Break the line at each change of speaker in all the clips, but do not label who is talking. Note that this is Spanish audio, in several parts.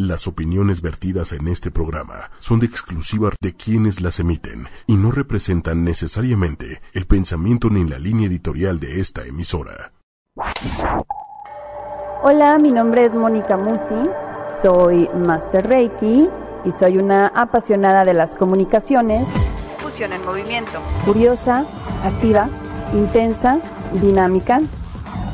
Las opiniones vertidas en este programa son de exclusiva de quienes las emiten y no representan necesariamente el pensamiento ni la línea editorial de esta emisora.
Hola, mi nombre es Mónica Musi, soy Master Reiki y soy una apasionada de las comunicaciones.
Fusión en movimiento.
Curiosa, activa, intensa, dinámica,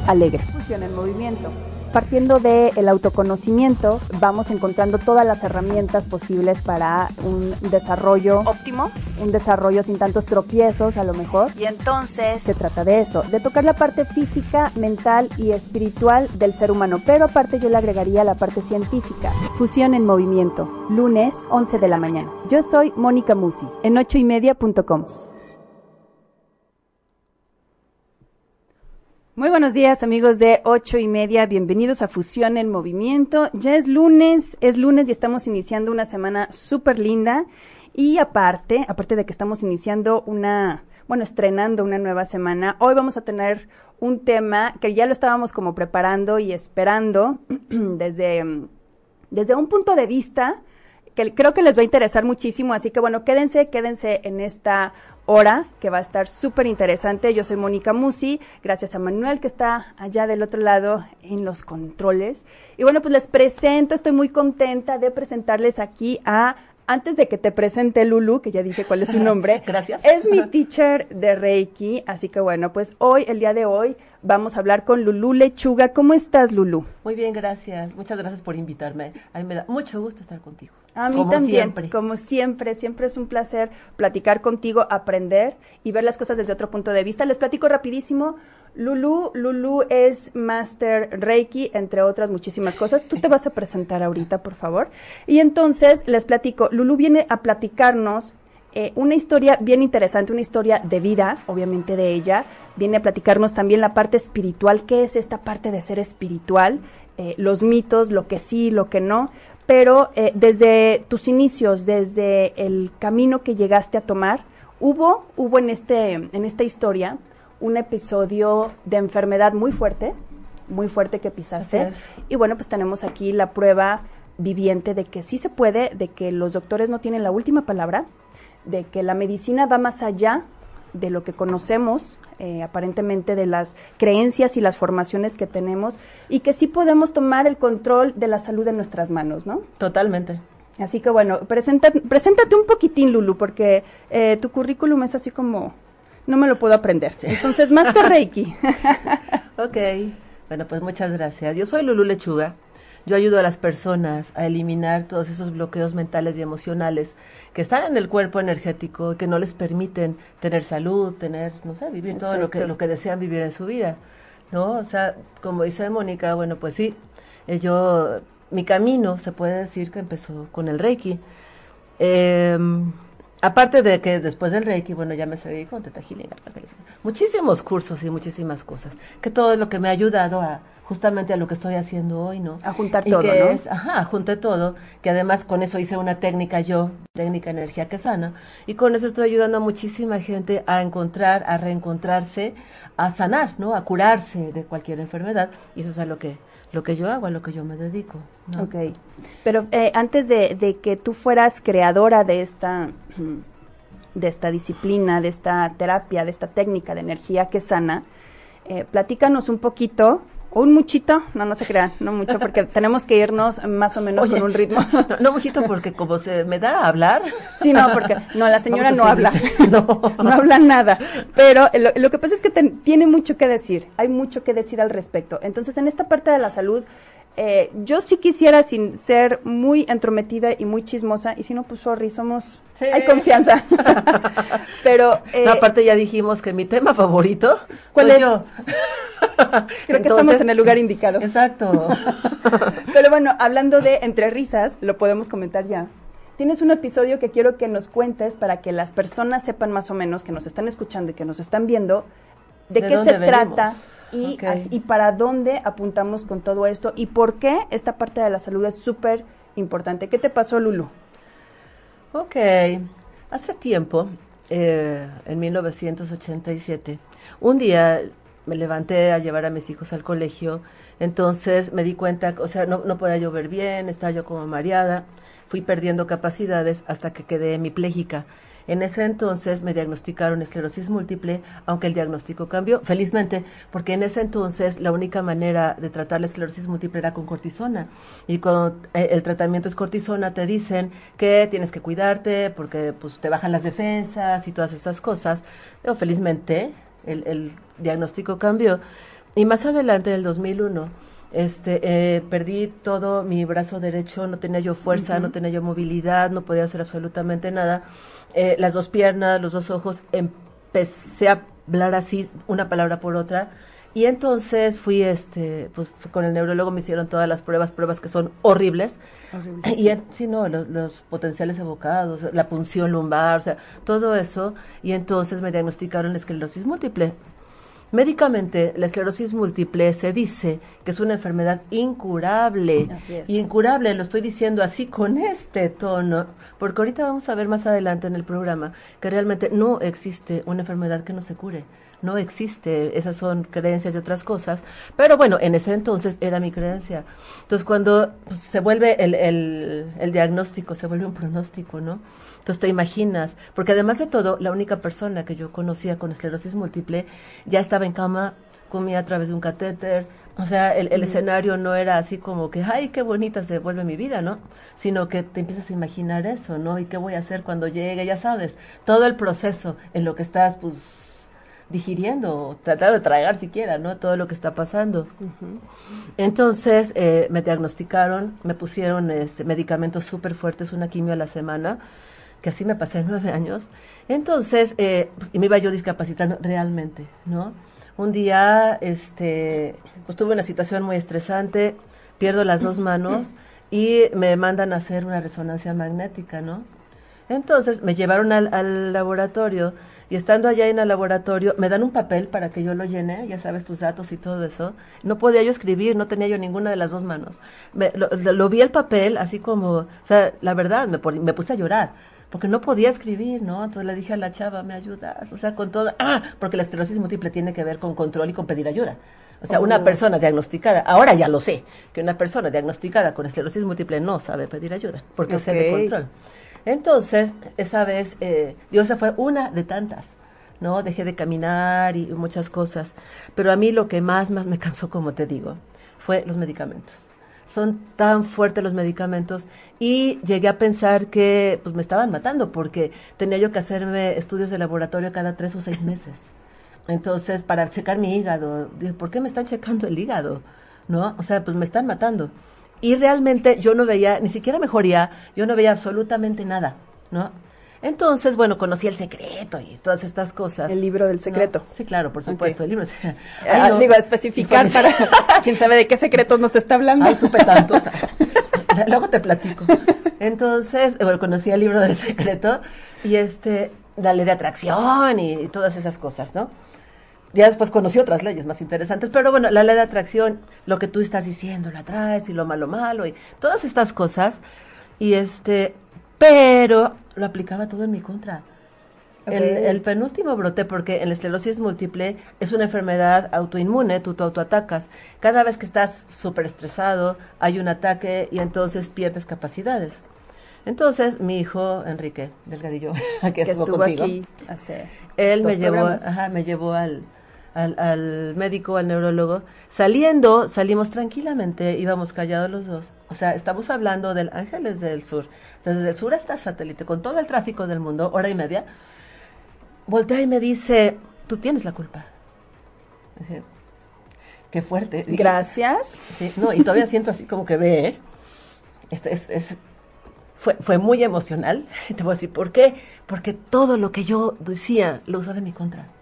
alegre. Fusión en movimiento. Partiendo del autoconocimiento, vamos encontrando todas las herramientas posibles para un desarrollo
óptimo,
un desarrollo sin tantos tropiezos a lo mejor.
Y entonces
se trata de eso, de tocar la parte física, mental y espiritual del ser humano, pero aparte yo le agregaría la parte científica. Fusión en movimiento, lunes 11 de la mañana. Yo soy Mónica Musi, en 8ymedia.com. Muy buenos días amigos de ocho y media, bienvenidos a Fusión en Movimiento. Ya es lunes, es lunes y estamos iniciando una semana súper linda y aparte, aparte de que estamos iniciando una, bueno, estrenando una nueva semana, hoy vamos a tener un tema que ya lo estábamos como preparando y esperando desde, desde un punto de vista que creo que les va a interesar muchísimo, así que bueno, quédense, quédense en esta hora que va a estar súper interesante. Yo soy Mónica Musi, gracias a Manuel que está allá del otro lado en los controles. Y bueno, pues les presento, estoy muy contenta de presentarles aquí a antes de que te presente Lulu, que ya dije cuál es su nombre.
Gracias.
Es mi teacher de Reiki, así que bueno, pues hoy, el día de hoy, vamos a hablar con Lulu Lechuga. ¿Cómo estás, Lulu?
Muy bien, gracias. Muchas gracias por invitarme. A mí me da mucho gusto estar contigo.
A mí también, siempre. como siempre, siempre es un placer platicar contigo, aprender y ver las cosas desde otro punto de vista. Les platico rapidísimo. Lulu, Lulu es Master Reiki, entre otras muchísimas cosas. Tú te vas a presentar ahorita, por favor. Y entonces les platico, Lulu viene a platicarnos eh, una historia bien interesante, una historia de vida, obviamente de ella. Viene a platicarnos también la parte espiritual, qué es esta parte de ser espiritual, eh, los mitos, lo que sí, lo que no pero eh, desde tus inicios, desde el camino que llegaste a tomar, hubo, hubo en, este, en esta historia un episodio de enfermedad muy fuerte, muy fuerte que pisaste. Y bueno, pues tenemos aquí la prueba viviente de que sí se puede, de que los doctores no tienen la última palabra, de que la medicina va más allá de lo que conocemos, eh, aparentemente de las creencias y las formaciones que tenemos, y que sí podemos tomar el control de la salud en nuestras manos, ¿no?
Totalmente.
Así que bueno, presenta, preséntate un poquitín, Lulu, porque eh, tu currículum es así como, no me lo puedo aprender. Entonces, más que Reiki.
ok, bueno, pues muchas gracias. Yo soy Lulu Lechuga. Yo ayudo a las personas a eliminar todos esos bloqueos mentales y emocionales que están en el cuerpo energético y que no les permiten tener salud, tener, no sé, vivir todo lo que, lo que desean vivir en su vida. ¿No? O sea, como dice Mónica, bueno, pues sí, eh, yo, mi camino se puede decir que empezó con el Reiki. Eh, aparte de que después del Reiki, bueno, ya me seguí con Teta Healing, muchísimos cursos y muchísimas cosas, que todo es lo que me ha ayudado a justamente a lo que estoy haciendo hoy, ¿no?
A juntar todo, ¿no?
ajá, junté todo, que además con eso hice una técnica yo, técnica energía que sana, y con eso estoy ayudando a muchísima gente a encontrar, a reencontrarse, a sanar, ¿no? A curarse de cualquier enfermedad, y eso es a lo que lo que yo hago, a lo que yo me dedico. ¿no?
Ok. Pero eh, antes de, que tú fueras creadora de esta de esta disciplina, de esta terapia, de esta técnica de energía que sana, eh, platícanos un poquito un muchito, no, no se crean, no mucho, porque tenemos que irnos más o menos con un ritmo.
No, muchito porque como se me da a hablar.
Sí, no, porque no, la señora no habla, no. no habla nada, pero lo, que pasa es que tiene mucho que decir, hay mucho que decir al respecto. Entonces, en esta parte de la salud, eh, yo sí quisiera, sin ser muy entrometida y muy chismosa, y si no, pues sorry, somos, hay confianza. Pero...
Eh, aparte ya dijimos que mi tema favorito
¿cuál es? yo. Creo que estamos en el lugar indicado.
Exacto.
Pero bueno, hablando de entre risas, lo podemos comentar ya. Tienes un episodio que quiero que nos cuentes para que las personas sepan más o menos que nos están escuchando y que nos están viendo de, qué se trata y, y para dónde apuntamos con todo esto y por qué esta parte de la salud es súper importante. ¿Qué te pasó, Lulu?
Ok, hace tiempo, eh, en 1987, un día me levanté a llevar a mis hijos al colegio, entonces me di cuenta, o sea, no, no podía llover bien, estaba yo como mareada, fui perdiendo capacidades hasta que quedé hemipléjica. En ese entonces me diagnosticaron esclerosis múltiple, aunque el diagnóstico cambió, felizmente, porque en ese entonces la única manera de tratar la esclerosis múltiple era con cortisona. Y cuando eh, el tratamiento es cortisona, te dicen que tienes que cuidarte porque pues, te bajan las defensas y todas esas cosas. Pero felizmente el, el diagnóstico cambió. Y más adelante, en el 2001, este, eh, perdí todo mi brazo derecho, no tenía yo fuerza, no tenía yo movilidad, no podía hacer absolutamente nada. Eh, las dos piernas, los dos ojos, empecé a hablar así, una palabra por otra. Y entonces fui, este, pues con el neurólogo me hicieron todas las pruebas, pruebas que son horribles. Y sí, no, los, los, potenciales evocados, la punción lumbar, o sea, todo eso. Y entonces me diagnosticaron la esclerosis múltiple. Médicamente, la esclerosis múltiple se dice que es una enfermedad incurable.
Así es.
Incurable, lo estoy diciendo así con este tono, porque ahorita vamos a ver más adelante en el programa que realmente no existe una enfermedad que no se cure. No existe, esas son creencias y otras cosas, pero bueno, en ese entonces era mi creencia. Entonces, cuando pues, se vuelve el, el, el diagnóstico, se vuelve un pronóstico, ¿no? Entonces te imaginas, porque además de todo, la única persona que yo conocía con esclerosis múltiple ya estaba en cama, comía a través de un catéter, o sea, el, el escenario no era así como que, ay, qué bonita se vuelve mi vida, ¿no? Sino que te empiezas a imaginar eso, ¿no? ¿Y qué voy a hacer cuando llegue? Ya sabes, todo el proceso en lo que estás, pues, digiriendo, tratando de tragar siquiera, ¿no? Todo lo que está pasando. Uh -huh. Entonces, eh, me diagnosticaron, me pusieron este, medicamentos súper fuertes, una quimio a la semana, que así me pasé nueve años. Entonces, eh, pues, y me iba yo discapacitando realmente, ¿no? Un día, este, pues tuve una situación muy estresante, pierdo las dos manos y me mandan a hacer una resonancia magnética, ¿no? Entonces, me llevaron al, al laboratorio y estando allá en el laboratorio me dan un papel para que yo lo llene, ya sabes tus datos y todo eso. No podía yo escribir, no tenía yo ninguna de las dos manos. Me, lo, lo, lo, vi el papel así como, o sea, la verdad, me, me puse a llorar porque no podía escribir, ¿no? Entonces le dije a la chava, ¿me ayudas? O sea, con todo, ah, porque la esclerosis múltiple tiene que ver con control y con pedir ayuda. O sea, oh. una persona diagnosticada, ahora ya lo sé, que una persona diagnosticada con esclerosis múltiple no sabe pedir ayuda, porque okay. de control. Entonces, esa vez, eh, yo esa fue una de tantas, ¿no? Dejé de caminar y muchas cosas. Pero a mí lo que más, más me cansó, como te digo, fue los medicamentos. Son tan fuertes los medicamentos y llegué a pensar que pues me estaban matando porque tenía yo que hacerme estudios de laboratorio cada tres o seis meses. Entonces, para checar mi hígado, dije, ¿por qué me están checando el hígado? ¿No? O sea, pues me están matando y realmente yo no veía, ni siquiera mejoría, yo no veía absolutamente nada, ¿no? Entonces, bueno, conocí el secreto y todas estas cosas.
El libro del secreto.
¿no? Sí, claro, por supuesto, okay. el libro.
Ay, no. Digo, especificar para quién sabe de qué secretos nos está hablando.
Ay, supe tantos. Luego te platico. Entonces, bueno, conocí el libro del secreto y este, la ley de atracción y todas esas cosas, ¿no? ya después conocí otras leyes más interesantes, pero bueno, la ley de atracción, lo que tú estás diciendo, la traes y lo malo malo y todas estas cosas, y este, pero lo aplicaba todo en mi contra. Okay. El, el, penúltimo brote, porque en la esclerosis múltiple es una enfermedad autoinmune, tú te autoatacas. Cada vez que estás súper estresado, hay un ataque y entonces pierdes capacidades. Entonces, mi hijo Enrique Delgadillo, que,
que
estuvo,
estuvo
contigo,
aquí hace
él me llevó, ajá, me llevó al, al, al, médico, al neurólogo. Saliendo, salimos tranquilamente, íbamos callados los dos. O sea, estamos hablando del Ángeles del Sur. O sea, desde el sur hasta el satélite, con todo el tráfico del mundo, hora y media. Voltea y me dice, tú tienes la culpa. Dije, Qué fuerte. Dije,
Gracias.
Sí, no, y todavía siento así como que ve, ¿eh? Este es, es, fue, fue muy emocional. Te voy a decir, ¿por qué? Porque todo lo que yo decía lo usaba en mi contra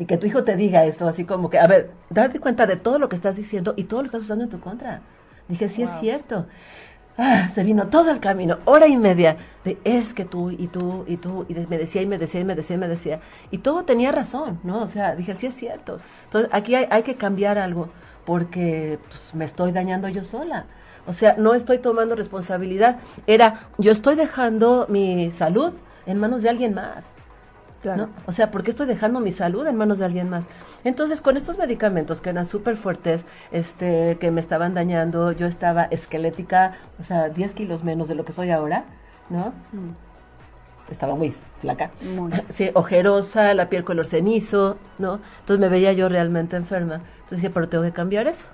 y que tu hijo te diga eso, así como que, a ver, date cuenta de todo lo que estás diciendo y todo lo estás usando en tu contra. Dije, sí wow. es cierto. Ah, se vino todo el camino, hora y media, de es que tú y tú y tú, y me decía y me decía y me decía y me decía. Y todo tenía razón, ¿no? O sea, dije, sí es cierto. Entonces, aquí hay, hay que cambiar algo, porque pues, me estoy dañando yo sola. O sea, no estoy tomando responsabilidad. Era, yo estoy dejando mi salud en manos de alguien más.
Claro.
¿no? O sea, ¿por qué estoy dejando mi salud en manos de alguien más? Entonces, con estos medicamentos que eran súper fuertes, este, que me estaban dañando, yo estaba esquelética, o sea, 10 kilos menos de lo que soy ahora, ¿no? Estaba muy flaca.
Muy.
Sí, ojerosa, la piel color cenizo, ¿no? Entonces me veía yo realmente enferma. Entonces dije, pero tengo que cambiar eso.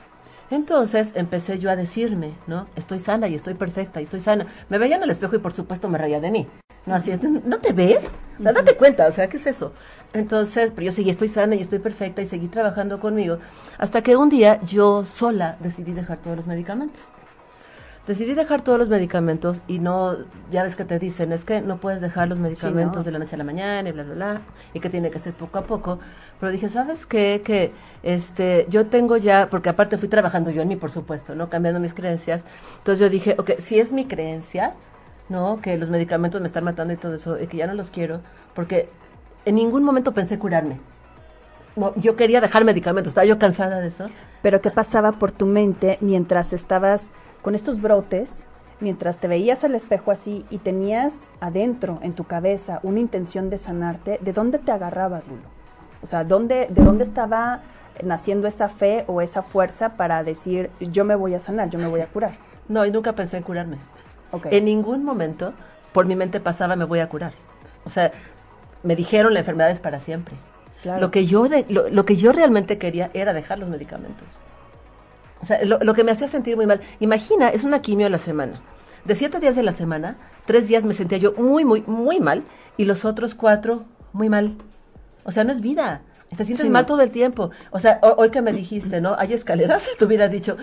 Entonces empecé yo a decirme, ¿no? Estoy sana y estoy perfecta y estoy sana. Me veía en el espejo y por supuesto me reía de mí. No, así, ¿no te ves? Date cuenta, o sea, ¿qué es eso? Entonces, pero yo seguí, estoy sana y estoy perfecta y seguí trabajando conmigo. Hasta que un día yo sola decidí dejar todos los medicamentos. Decidí dejar todos los medicamentos y no, ya ves que te dicen, es que no puedes dejar los medicamentos
no.
de la noche a la mañana y bla, bla, bla, y que tiene que ser poco a poco. Pero dije, ¿sabes qué? Que este, yo tengo ya, porque aparte fui trabajando yo en mí, por supuesto, ¿no? Cambiando mis creencias. Entonces yo dije, ok, si es mi creencia, ¿no? Que los medicamentos me están matando y todo eso, y que ya no los quiero, porque en ningún momento pensé curarme. No, yo quería dejar medicamentos, estaba yo cansada de eso.
Pero ¿qué pasaba por tu mente mientras estabas con estos brotes, mientras te veías al espejo así y tenías adentro en tu cabeza una intención de sanarte? ¿De dónde te agarrabas, Lulo? O sea, ¿dónde, ¿de dónde estaba naciendo esa fe o esa fuerza para decir, yo me voy a sanar, yo me voy a curar?
No, y nunca pensé en curarme.
Ok.
En ningún momento por mi mente pasaba me voy a curar. O sea, me dijeron la enfermedad es para siempre.
Claro.
Lo que yo de- lo, lo que yo realmente quería era dejar los medicamentos. O sea, lo, lo que me hacía sentir muy mal. Imagina, es una quimio a la semana. De siete días de la semana, tres días me sentía yo muy, muy, muy mal y los otros cuatro muy mal. O sea, no es vida. Te sientes
Sí,
mal
no.
todo el tiempo. O sea, ho- hoy que me dijiste, ¿no? Hay escaleras, te hubiera dicho,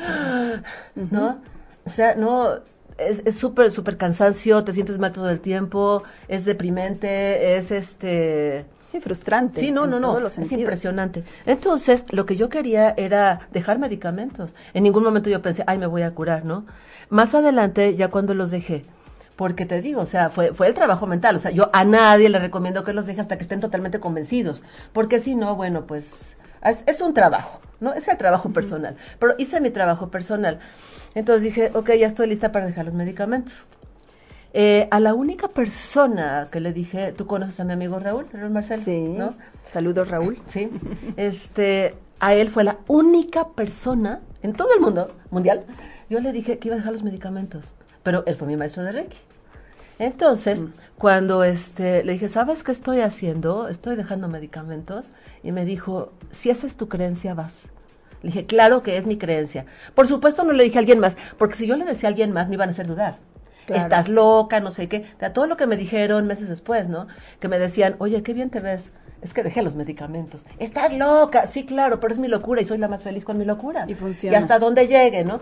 ¿no? O sea, no, es es súper, súper cansancio, te sientes mal todo el tiempo, es deprimente, es este...
Sí, frustrante.
Sí, no, no, no, es
sentidos.
impresionante. Entonces, lo que yo quería era dejar medicamentos. En ningún momento yo pensé, ay, me voy a curar, ¿no? Más adelante, ya cuando los dejé, porque te digo, o sea, fue, fue el trabajo mental, o sea, yo a nadie le recomiendo que los deje hasta que estén totalmente convencidos, porque si no, bueno, pues es, es un trabajo, ¿no? Es el trabajo personal, pero hice mi trabajo personal. Entonces dije, ok, ya estoy lista para dejar los medicamentos. Eh, a la única persona que le dije, tú conoces a mi amigo Raúl, Raúl Marcelo,
Sí.
¿no?
Saludos, Raúl.
Sí. Este, a él fue la única persona en todo el mundo mundial. Yo le dije que iba a dejar los medicamentos, pero él fue mi maestro de Reiki. Entonces, cuando este, le dije, ¿sabes qué estoy haciendo? Estoy dejando medicamentos. Y me dijo, si esa es tu creencia, vas. Le dije, claro que es mi creencia. Por supuesto no le dije a alguien más, porque si yo le decía a alguien más me iban a hacer dudar.
Claro.
Estás loca, no sé qué. O sea, todo lo que me dijeron meses después, ¿no? Que me decían, oye, qué bien te ves. Es que dejé los medicamentos. Estás loca. Sí, claro, pero es mi locura y soy la más feliz con mi locura.
Y funciona.
Y hasta donde llegue, ¿no?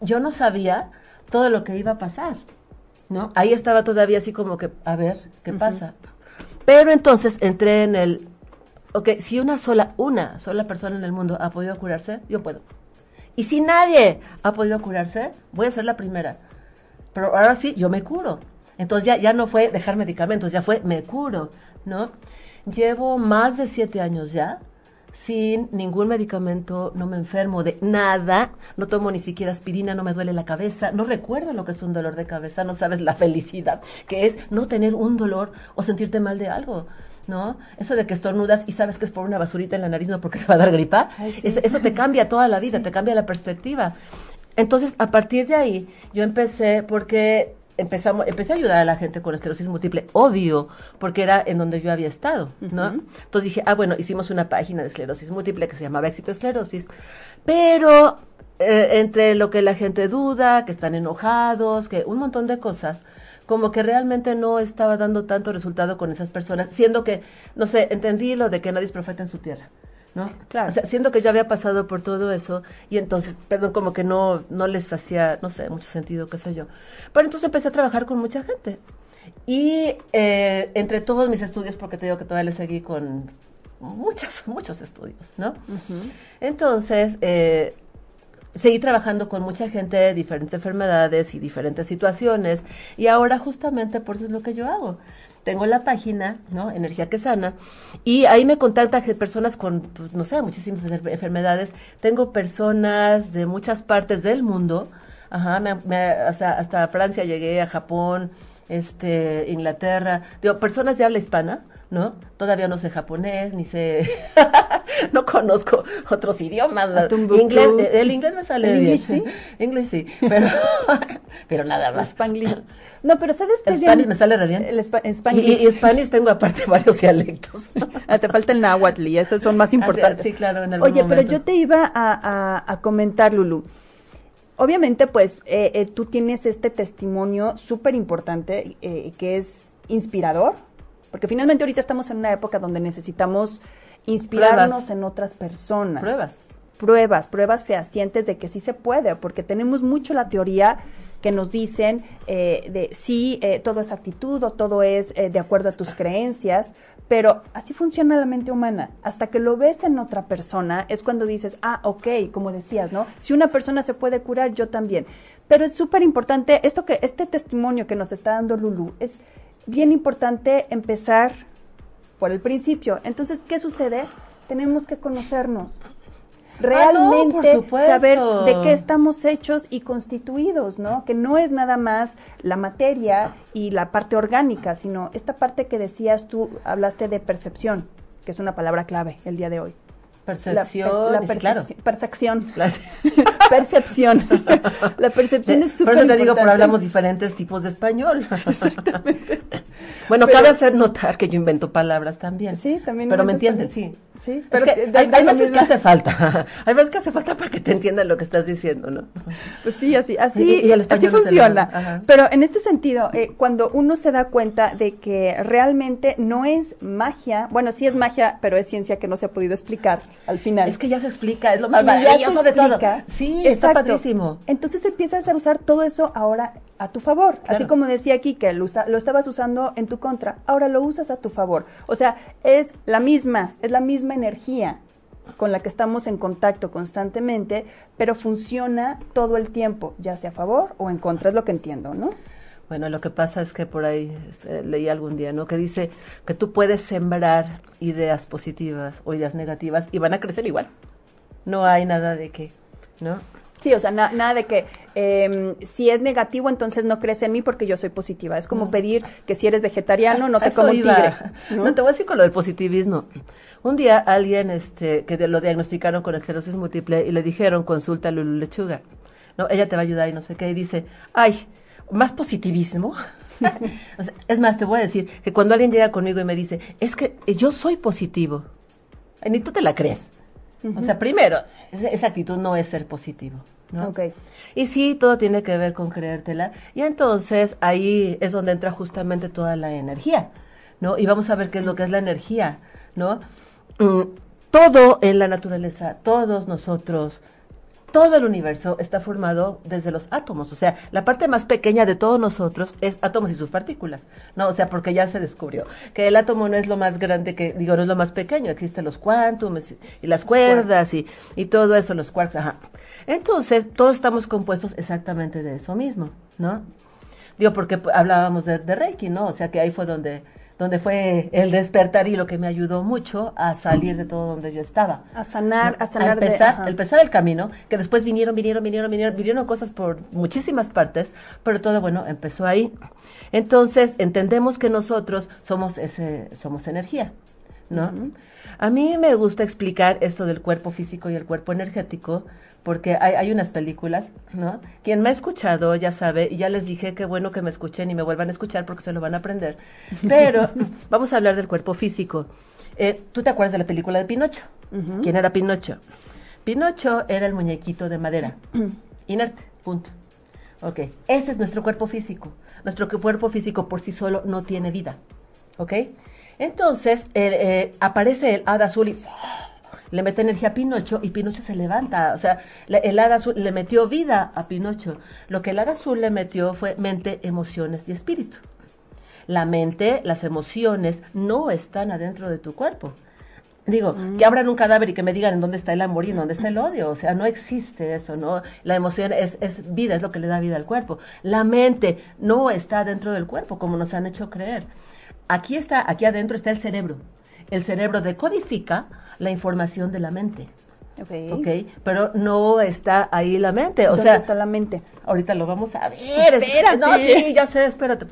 Yo no sabía todo lo que iba a pasar, ¿no? Ahí estaba todavía así como que, a ver, ¿qué pasa? Pero entonces entré en el, ok, si una sola, una sola persona en el mundo ha podido curarse, yo puedo. Y si nadie ha podido curarse, voy a ser la primera. Pero ahora sí, yo me curo. Entonces ya, ya no fue dejar medicamentos, ya fue me curo, ¿no? Llevo más de siete años ya sin ningún medicamento, no me enfermo de nada, no tomo ni siquiera aspirina, no me duele la cabeza, no recuerdo lo que es un dolor de cabeza, no sabes la felicidad que es no tener un dolor o sentirte mal de algo. ¿No? Eso de que estornudas y sabes que es por una basurita en la nariz, no porque te va a dar gripa,
Ay, sí.
es- eso te cambia toda la vida, te cambia la perspectiva. Entonces, a partir de ahí, yo empecé, porque empezamos, empecé a ayudar a la gente con esclerosis múltiple, obvio, porque era en donde yo había estado, ¿no? Entonces dije, ah, bueno, hicimos una página de esclerosis múltiple que se llamaba Éxito Esclerosis, pero eh, entre lo que la gente duda, que están enojados, que un montón de cosas, como que realmente no estaba dando tanto resultado con esas personas, siendo que, no sé, entendí lo de que nadie es profeta en su tierra. ¿No?
Claro.
O sea, siendo que yo había pasado por todo eso y entonces, perdón, como que no, no les hacía, no sé, mucho sentido, qué sé yo. Pero entonces empecé a trabajar con mucha gente. Y eh, entre todos mis estudios, porque te digo que todavía le seguí con muchos, muchos estudios, ¿no? Entonces, eh, seguí trabajando con mucha gente de diferentes enfermedades y diferentes situaciones y ahora justamente por eso es lo que yo hago. Tengo la página, ¿no? Energía que sana, y ahí me contactan personas con, pues, no sé, muchísimas enfer- enfermedades. Tengo personas de muchas partes del mundo, ajá, me- me- hasta, hasta Francia llegué, a Japón, este, Inglaterra, digo, personas de habla hispana, ¿no? Todavía no sé japonés, ni sé, no conozco otros idiomas. Inglés, eh, el inglés me sale
¿El
bien.
English sí?
English sí, pero, pero nada más.
Spanglish. No, pero ¿sabes qué?
El Spanish me sale re bien.
El spa-
Y,
Spanglish.
y Spanish tengo aparte varios dialectos.
Ah, te falta el náhuatl y esos son más importantes.
Sí, claro, en algún
Oye, pero yo te iba a, a- a comentar, Lulu. Obviamente, pues, eh, eh, tú tienes este testimonio súper importante eh, que es inspirador, porque finalmente ahorita estamos en una época donde necesitamos inspirarnos
Pruebas.
en otras personas.
Pruebas.
Pruebas, pruebas fehacientes de que sí se puede, porque tenemos mucho la teoría que nos dicen eh, de sí, eh, todo es actitud o todo es eh, de acuerdo a tus creencias, pero así funciona la mente humana. Hasta que lo ves en otra persona es cuando dices, ah, ok, como decías, ¿no? Si una persona se puede curar, yo también. Pero es súper importante, esto que, este testimonio que nos está dando Lulu, es bien importante empezar por el principio. Entonces, ¿qué sucede? Tenemos que conocernos.
Ah, no,
Realmente saber de qué estamos hechos y constituidos, ¿no? Que no es nada más la materia y la parte orgánica, sino esta parte que decías tú, hablaste de percepción, que es una palabra clave el día de hoy.
Percepción,
la,
claro.
percepción.
La-
percepción. la percepción es súper
Por eso te digo, por
importante.
hablamos diferentes tipos de español. bueno, cabe hacer notar que yo invento palabras también.
Sí, también
Pero me entienden, sí.
Sí,
Es
pero
que
de-
hay, hay veces que hace falta. hay veces que hace falta para que te entiendan lo que estás diciendo, ¿no?
Pues sí, así, así,
Y- y el
así funciona. Pero en este sentido, eh, cuando uno se da cuenta de que realmente no es magia, bueno, sí es magia, pero es ciencia que no se ha podido explicar al final.
Es que ya se explica, es lo más
Y ya
maravilloso de todo. Sí, está padrísimo.
Entonces empiezas a usar todo eso ahora a tu favor. Así como decía aquí que lo, lo estabas usando en tu contra, ahora lo usas a tu favor. O sea, es la misma, es la misma energía con la que estamos en contacto constantemente, pero funciona todo el tiempo, ya sea a favor o en contra, es lo que entiendo, ¿no?
Bueno, lo que pasa es que por ahí eh, leí algún día, ¿no? Que dice que tú puedes sembrar ideas positivas o ideas negativas y van a crecer igual. No hay nada de que, ¿no?
Sí, o sea, na- nada de que em, si es negativo, entonces no crece en mí porque yo soy positiva. Es como pedir que si eres vegetariano no te como un tigre.
¿no?
¿no?
te voy a decir con lo del positivismo. Un día alguien este, que lo diagnosticaron con esclerosis múltiple y le dijeron, consulta a Lulu Lechuga. No, ella te va a ayudar y no sé qué. Y dice, ay, ¿más positivismo? O sea, es más, te voy a decir que cuando alguien llega conmigo y me dice, es que yo soy positivo, ni tú te la crees. O sea, primero, esa, actitud no es ser positivo. ¿no?
Ok.
Y sí, todo tiene que ver con creértela. Y entonces ahí es donde entra justamente toda la energía, ¿no? Y vamos a ver qué es lo que es la energía, ¿no? Mm, todo en la naturaleza, todos nosotros, todo el universo está formado desde los átomos. O sea, la parte más pequeña de todos nosotros es átomos y sus partículas. No, o sea, porque ya se descubrió que el átomo no es lo más grande que, digo, no es lo más pequeño. Existen los cuántums y las cuerdas y, y todo eso, los quarks, ajá. Entonces, todos estamos compuestos exactamente de eso mismo, ¿no? Digo, porque hablábamos de, de Reiki, ¿no? O sea, que ahí fue donde, donde fue el despertar y lo que me ayudó mucho a salir de todo donde yo estaba.
A sanar, a sanar de-
empezar, a empezar el camino, que después vinieron, vinieron, vinieron, vinieron, vinieron cosas por muchísimas partes, pero todo, bueno, empezó ahí. Entonces, entendemos que nosotros somos ese, somos energía, ¿no? A mí me gusta explicar esto del cuerpo físico y el cuerpo energético, porque hay, hay unas películas, ¿no? Quien me ha escuchado ya sabe, y ya les dije que bueno que me escuchen y me vuelvan a escuchar porque se lo van a aprender. Pero vamos a hablar del cuerpo físico. Eh, ¿Tú te acuerdas de la película de Pinocho? ¿Quién era Pinocho? Pinocho era el muñequito de madera, inerte, punto. Ok, ese es nuestro cuerpo físico. Nuestro cu- cuerpo físico por sí solo no tiene vida. ¿Ok? Entonces, el, eh, aparece el hada azul y le mete energía a Pinocho y Pinocho se levanta. O sea, el hada azul le metió vida a Pinocho. Lo que el hada azul le metió fue mente, emociones y espíritu. La mente, las emociones no están adentro de tu cuerpo. Digo, que abran un cadáver y que me digan en dónde está el amor y en dónde está el odio. O sea, no existe eso, ¿no? La emoción es, es vida, es lo que le da vida al cuerpo. La mente no está dentro del cuerpo, como nos han hecho creer. Aquí está, aquí adentro está el cerebro. El cerebro decodifica la información de la mente.
Ok.
¿Ok? Pero no está ahí la mente. O
¿Dónde
sea,
está la mente?
Ahorita lo vamos a ver.
Espérate.
No, sí, ya sé, espérate.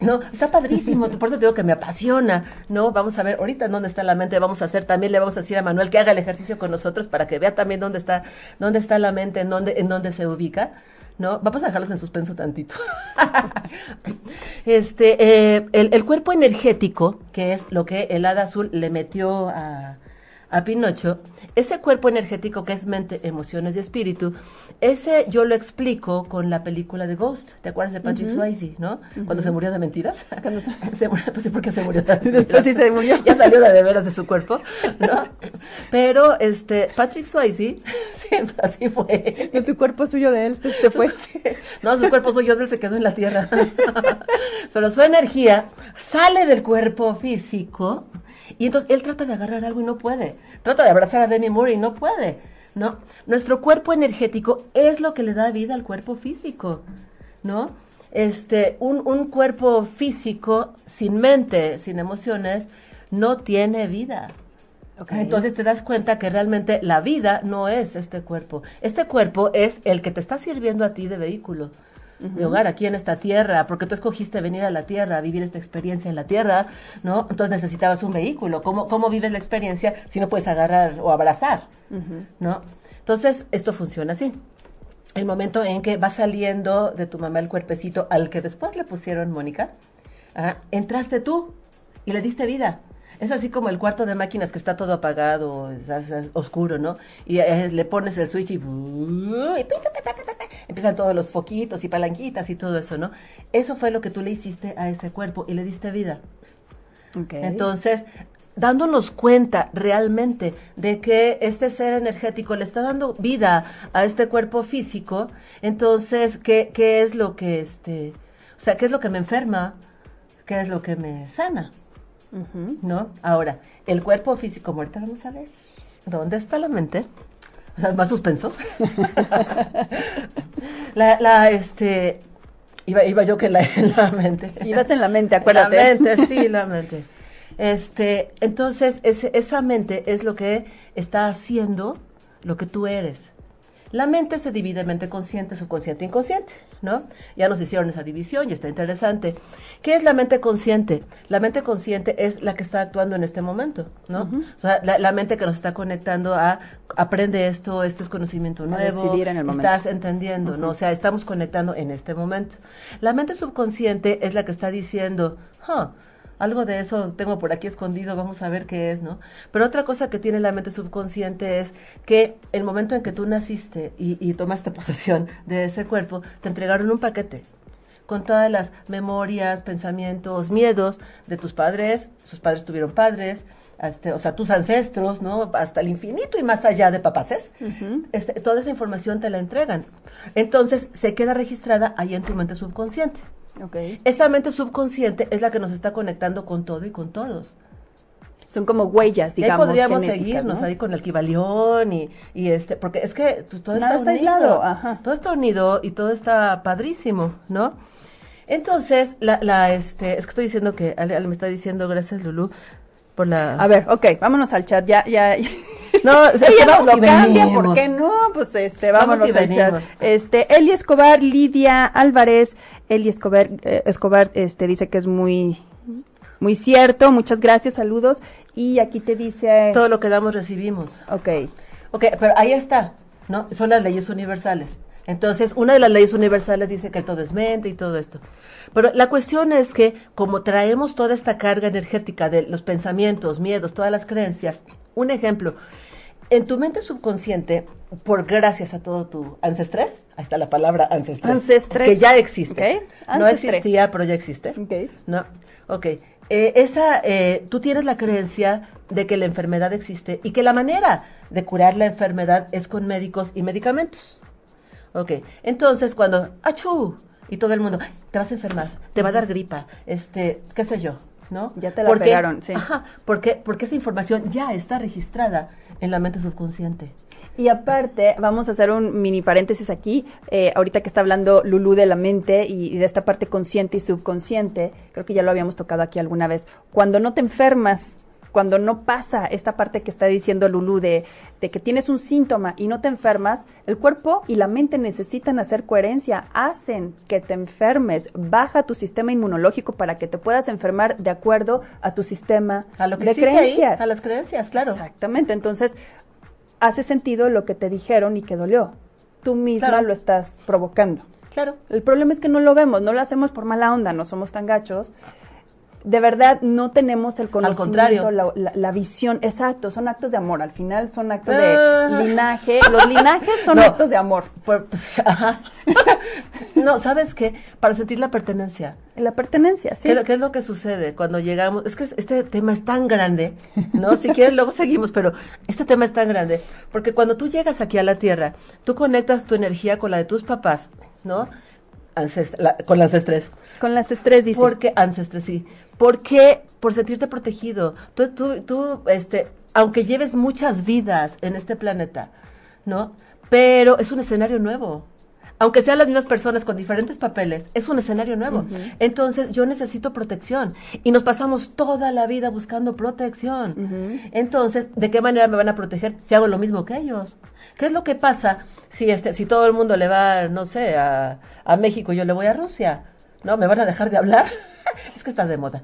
No, está padrísimo, por eso te digo que me apasiona, ¿no? Vamos a ver ahorita dónde está la mente, vamos a hacer también, le vamos a decir a Manuel que haga el ejercicio con nosotros para que vea también dónde está, dónde está la mente, en dónde, en dónde se ubica. ¿no? Vamos a dejarlos en suspenso tantito. este, eh, el, el, cuerpo energético, que es lo que el hada azul le metió a, a Pinocho, ese cuerpo energético que es mente, emociones y espíritu, ese yo lo explico con la película de Ghost. ¿Te acuerdas de Patrick Swayze, no? Cuando se murió de mentiras. Cuando se, se murió, pues sí, porque se murió de
Después sí se murió.
Ya salió de, de veras de su cuerpo, ¿no? Pero, este, Patrick Swayze, siempre así fue.
En su cuerpo suyo de él se, se fue.
No, su cuerpo suyo de él se quedó en la tierra. Pero su energía sale del cuerpo físico y entonces él trata de agarrar algo y no puede. Trata de abrazar a Demi Moore y no puede. ¿no? Nuestro cuerpo energético es lo que le da vida al cuerpo físico, ¿no? Este, un, un cuerpo físico sin mente, sin emociones, no tiene vida. Okay. Entonces te das cuenta que realmente la vida no es este cuerpo. Este cuerpo es el que te está sirviendo a ti de vehículo, uh -huh. de hogar aquí en esta tierra, porque tú escogiste venir a la tierra, a vivir esta experiencia en la tierra, ¿no? Entonces necesitabas un vehículo. ¿Cómo, cómo vives la experiencia si no puedes agarrar o abrazar, uh -huh. ¿no? Entonces, esto funciona así. El momento en que va saliendo de tu mamá el cuerpecito al que después le pusieron Mónica, ¿ah? entraste tú y le diste vida. Es así como el cuarto de máquinas que está todo apagado, es, es, es oscuro, ¿no? Y eh, le pones el switch y, y empiezan todos los foquitos y palanquitas y todo eso, ¿no? Eso fue lo que tú le hiciste a ese cuerpo y le diste vida.
Okay.
Entonces, dándonos cuenta realmente de que este ser energético le está dando vida a este cuerpo físico, entonces, ¿qué, qué es lo que, este, o sea, qué es lo que me enferma? ¿Qué es lo que me sana? Uh -huh. ¿No? Ahora, el cuerpo físico, ahorita vamos a ver, ¿dónde está la mente? O sea, más suspenso. la, la, este, iba, iba yo que la, en la mente.
Ibas en la mente, acuérdate.
La mente, sí, la mente. Este, entonces, ese, esa mente es lo que está haciendo lo que tú eres. La mente se divide en mente consciente, subconsciente e inconsciente, ¿no? Ya nos hicieron esa división y está interesante. ¿Qué es la mente consciente? La mente consciente es la que está actuando en este momento, ¿no? Uh -huh. O sea, la, la, mente que nos está conectando a aprende esto, esto es conocimiento nuevo,
en el
estás entendiendo, uh -huh. ¿no? O sea, estamos conectando en este momento. La mente subconsciente es la que está diciendo, huh, algo de eso tengo por aquí escondido, vamos a ver qué es, ¿no? Pero otra cosa que tiene la mente subconsciente es que el momento en que tú naciste y, y tomaste posesión de ese cuerpo, te entregaron un paquete con todas las memorias, pensamientos, miedos de tus padres, sus padres tuvieron padres, hasta, o sea, tus ancestros, ¿no? Hasta el infinito y más allá de papaces, uh -huh. este, toda esa información te la entregan. Entonces, se queda registrada ahí en tu mente subconsciente.
Okay.
Esa mente subconsciente es la que nos está conectando con todo y con todos.
Son como huellas, digamos.
Y ahí podríamos seguirnos ¿no? ahí con el Kibalión y, y este, porque es que pues, todo
Nada
está,
está
unido.
Ajá.
Todo está unido y todo está padrísimo, ¿no? Entonces, la, la, este, es que estoy diciendo que Ale, Ale me está diciendo, gracias Lulu, por la...
A ver, ok, vámonos al chat, ya, ya.
No,
o sea, ella nos lo cambia, ¿por qué no? Pues este, vámonos
vamos
al chat. Este, Eli Escobar, Lidia Álvarez, Eli Escobar, eh, Escobar este, dice que es muy, muy cierto, muchas gracias, saludos. Y aquí te dice...
Todo lo que damos recibimos.
Ok.
Ok, pero ahí está, ¿no? Son las leyes universales. Entonces, una de las leyes universales dice que todo es mente y todo esto. Pero la cuestión es que como traemos toda esta carga energética de los pensamientos, miedos, todas las creencias, un ejemplo, en tu mente subconsciente, por gracias a todo tu ancestrés, ahí está la palabra ancestrés,
Ancestres.
que ya existe.
Okay.
No existía, pero ya existe.
Okay.
No, ok. Eh, esa, eh, tú tienes la creencia de que la enfermedad existe y que la manera de curar la enfermedad es con médicos y medicamentos. Ok, entonces cuando, ¡achú! Y todo el mundo, te vas a enfermar, te va a dar gripa, este, qué sé yo, ¿no?
Ya te la porque, pegaron, sí.
Ajá, porque, porque esa información ya está registrada en la mente subconsciente.
Y aparte, vamos a hacer un mini paréntesis aquí, eh, ahorita que está hablando Lulú de la mente y, y, de esta parte consciente y subconsciente, creo que ya lo habíamos tocado aquí alguna vez. Cuando no te enfermas, cuando no pasa esta parte que está diciendo Lulu de, de que tienes un síntoma y no te enfermas, el cuerpo y la mente necesitan hacer coherencia, hacen que te enfermes, baja tu sistema inmunológico para que te puedas enfermar de acuerdo a tu sistema
A lo que
de
ahí,
creencias.
a las creencias, claro.
Exactamente, entonces hace sentido lo que te dijeron y que dolió. Tú misma
Claro.
lo estás provocando.
Claro.
El problema es que no lo vemos, no lo hacemos por mala onda, no somos tan gachos. De verdad, no tenemos el conocimiento,
contrario.
la, la- la visión. Exacto, son actos de amor. Al final son actos
Ah.
de linaje. Los linajes son
No.
actos de amor.
Por- ajá. no, ¿sabes qué? Para sentir la pertenencia.
La pertenencia, sí.
¿Qué, es lo- qué es lo que sucede cuando llegamos? Es que este tema es tan grande, ¿no? Si quieres, luego seguimos, pero este tema es tan grande, porque cuando tú llegas aquí a la Tierra, tú conectas tu energía con la de tus papás, ¿no? Ancest- la- con las estrés.
Con las estrés, dice.
Porque, ancestres, sí. Porque, por sentirte protegido. Tú, tú, tú, este, aunque lleves muchas vidas en este planeta, ¿no? Pero es un escenario nuevo. Aunque sean las mismas personas con diferentes papeles, es un escenario nuevo. Entonces, yo necesito protección. Y nos pasamos toda la vida buscando protección. Entonces, ¿de qué manera me van a proteger si hago lo mismo que ellos? ¿Qué es lo que pasa si este, si todo el mundo le va, no sé, a, a México y yo le voy a Rusia? ¿No? ¿Me van a dejar de hablar? es que está de moda.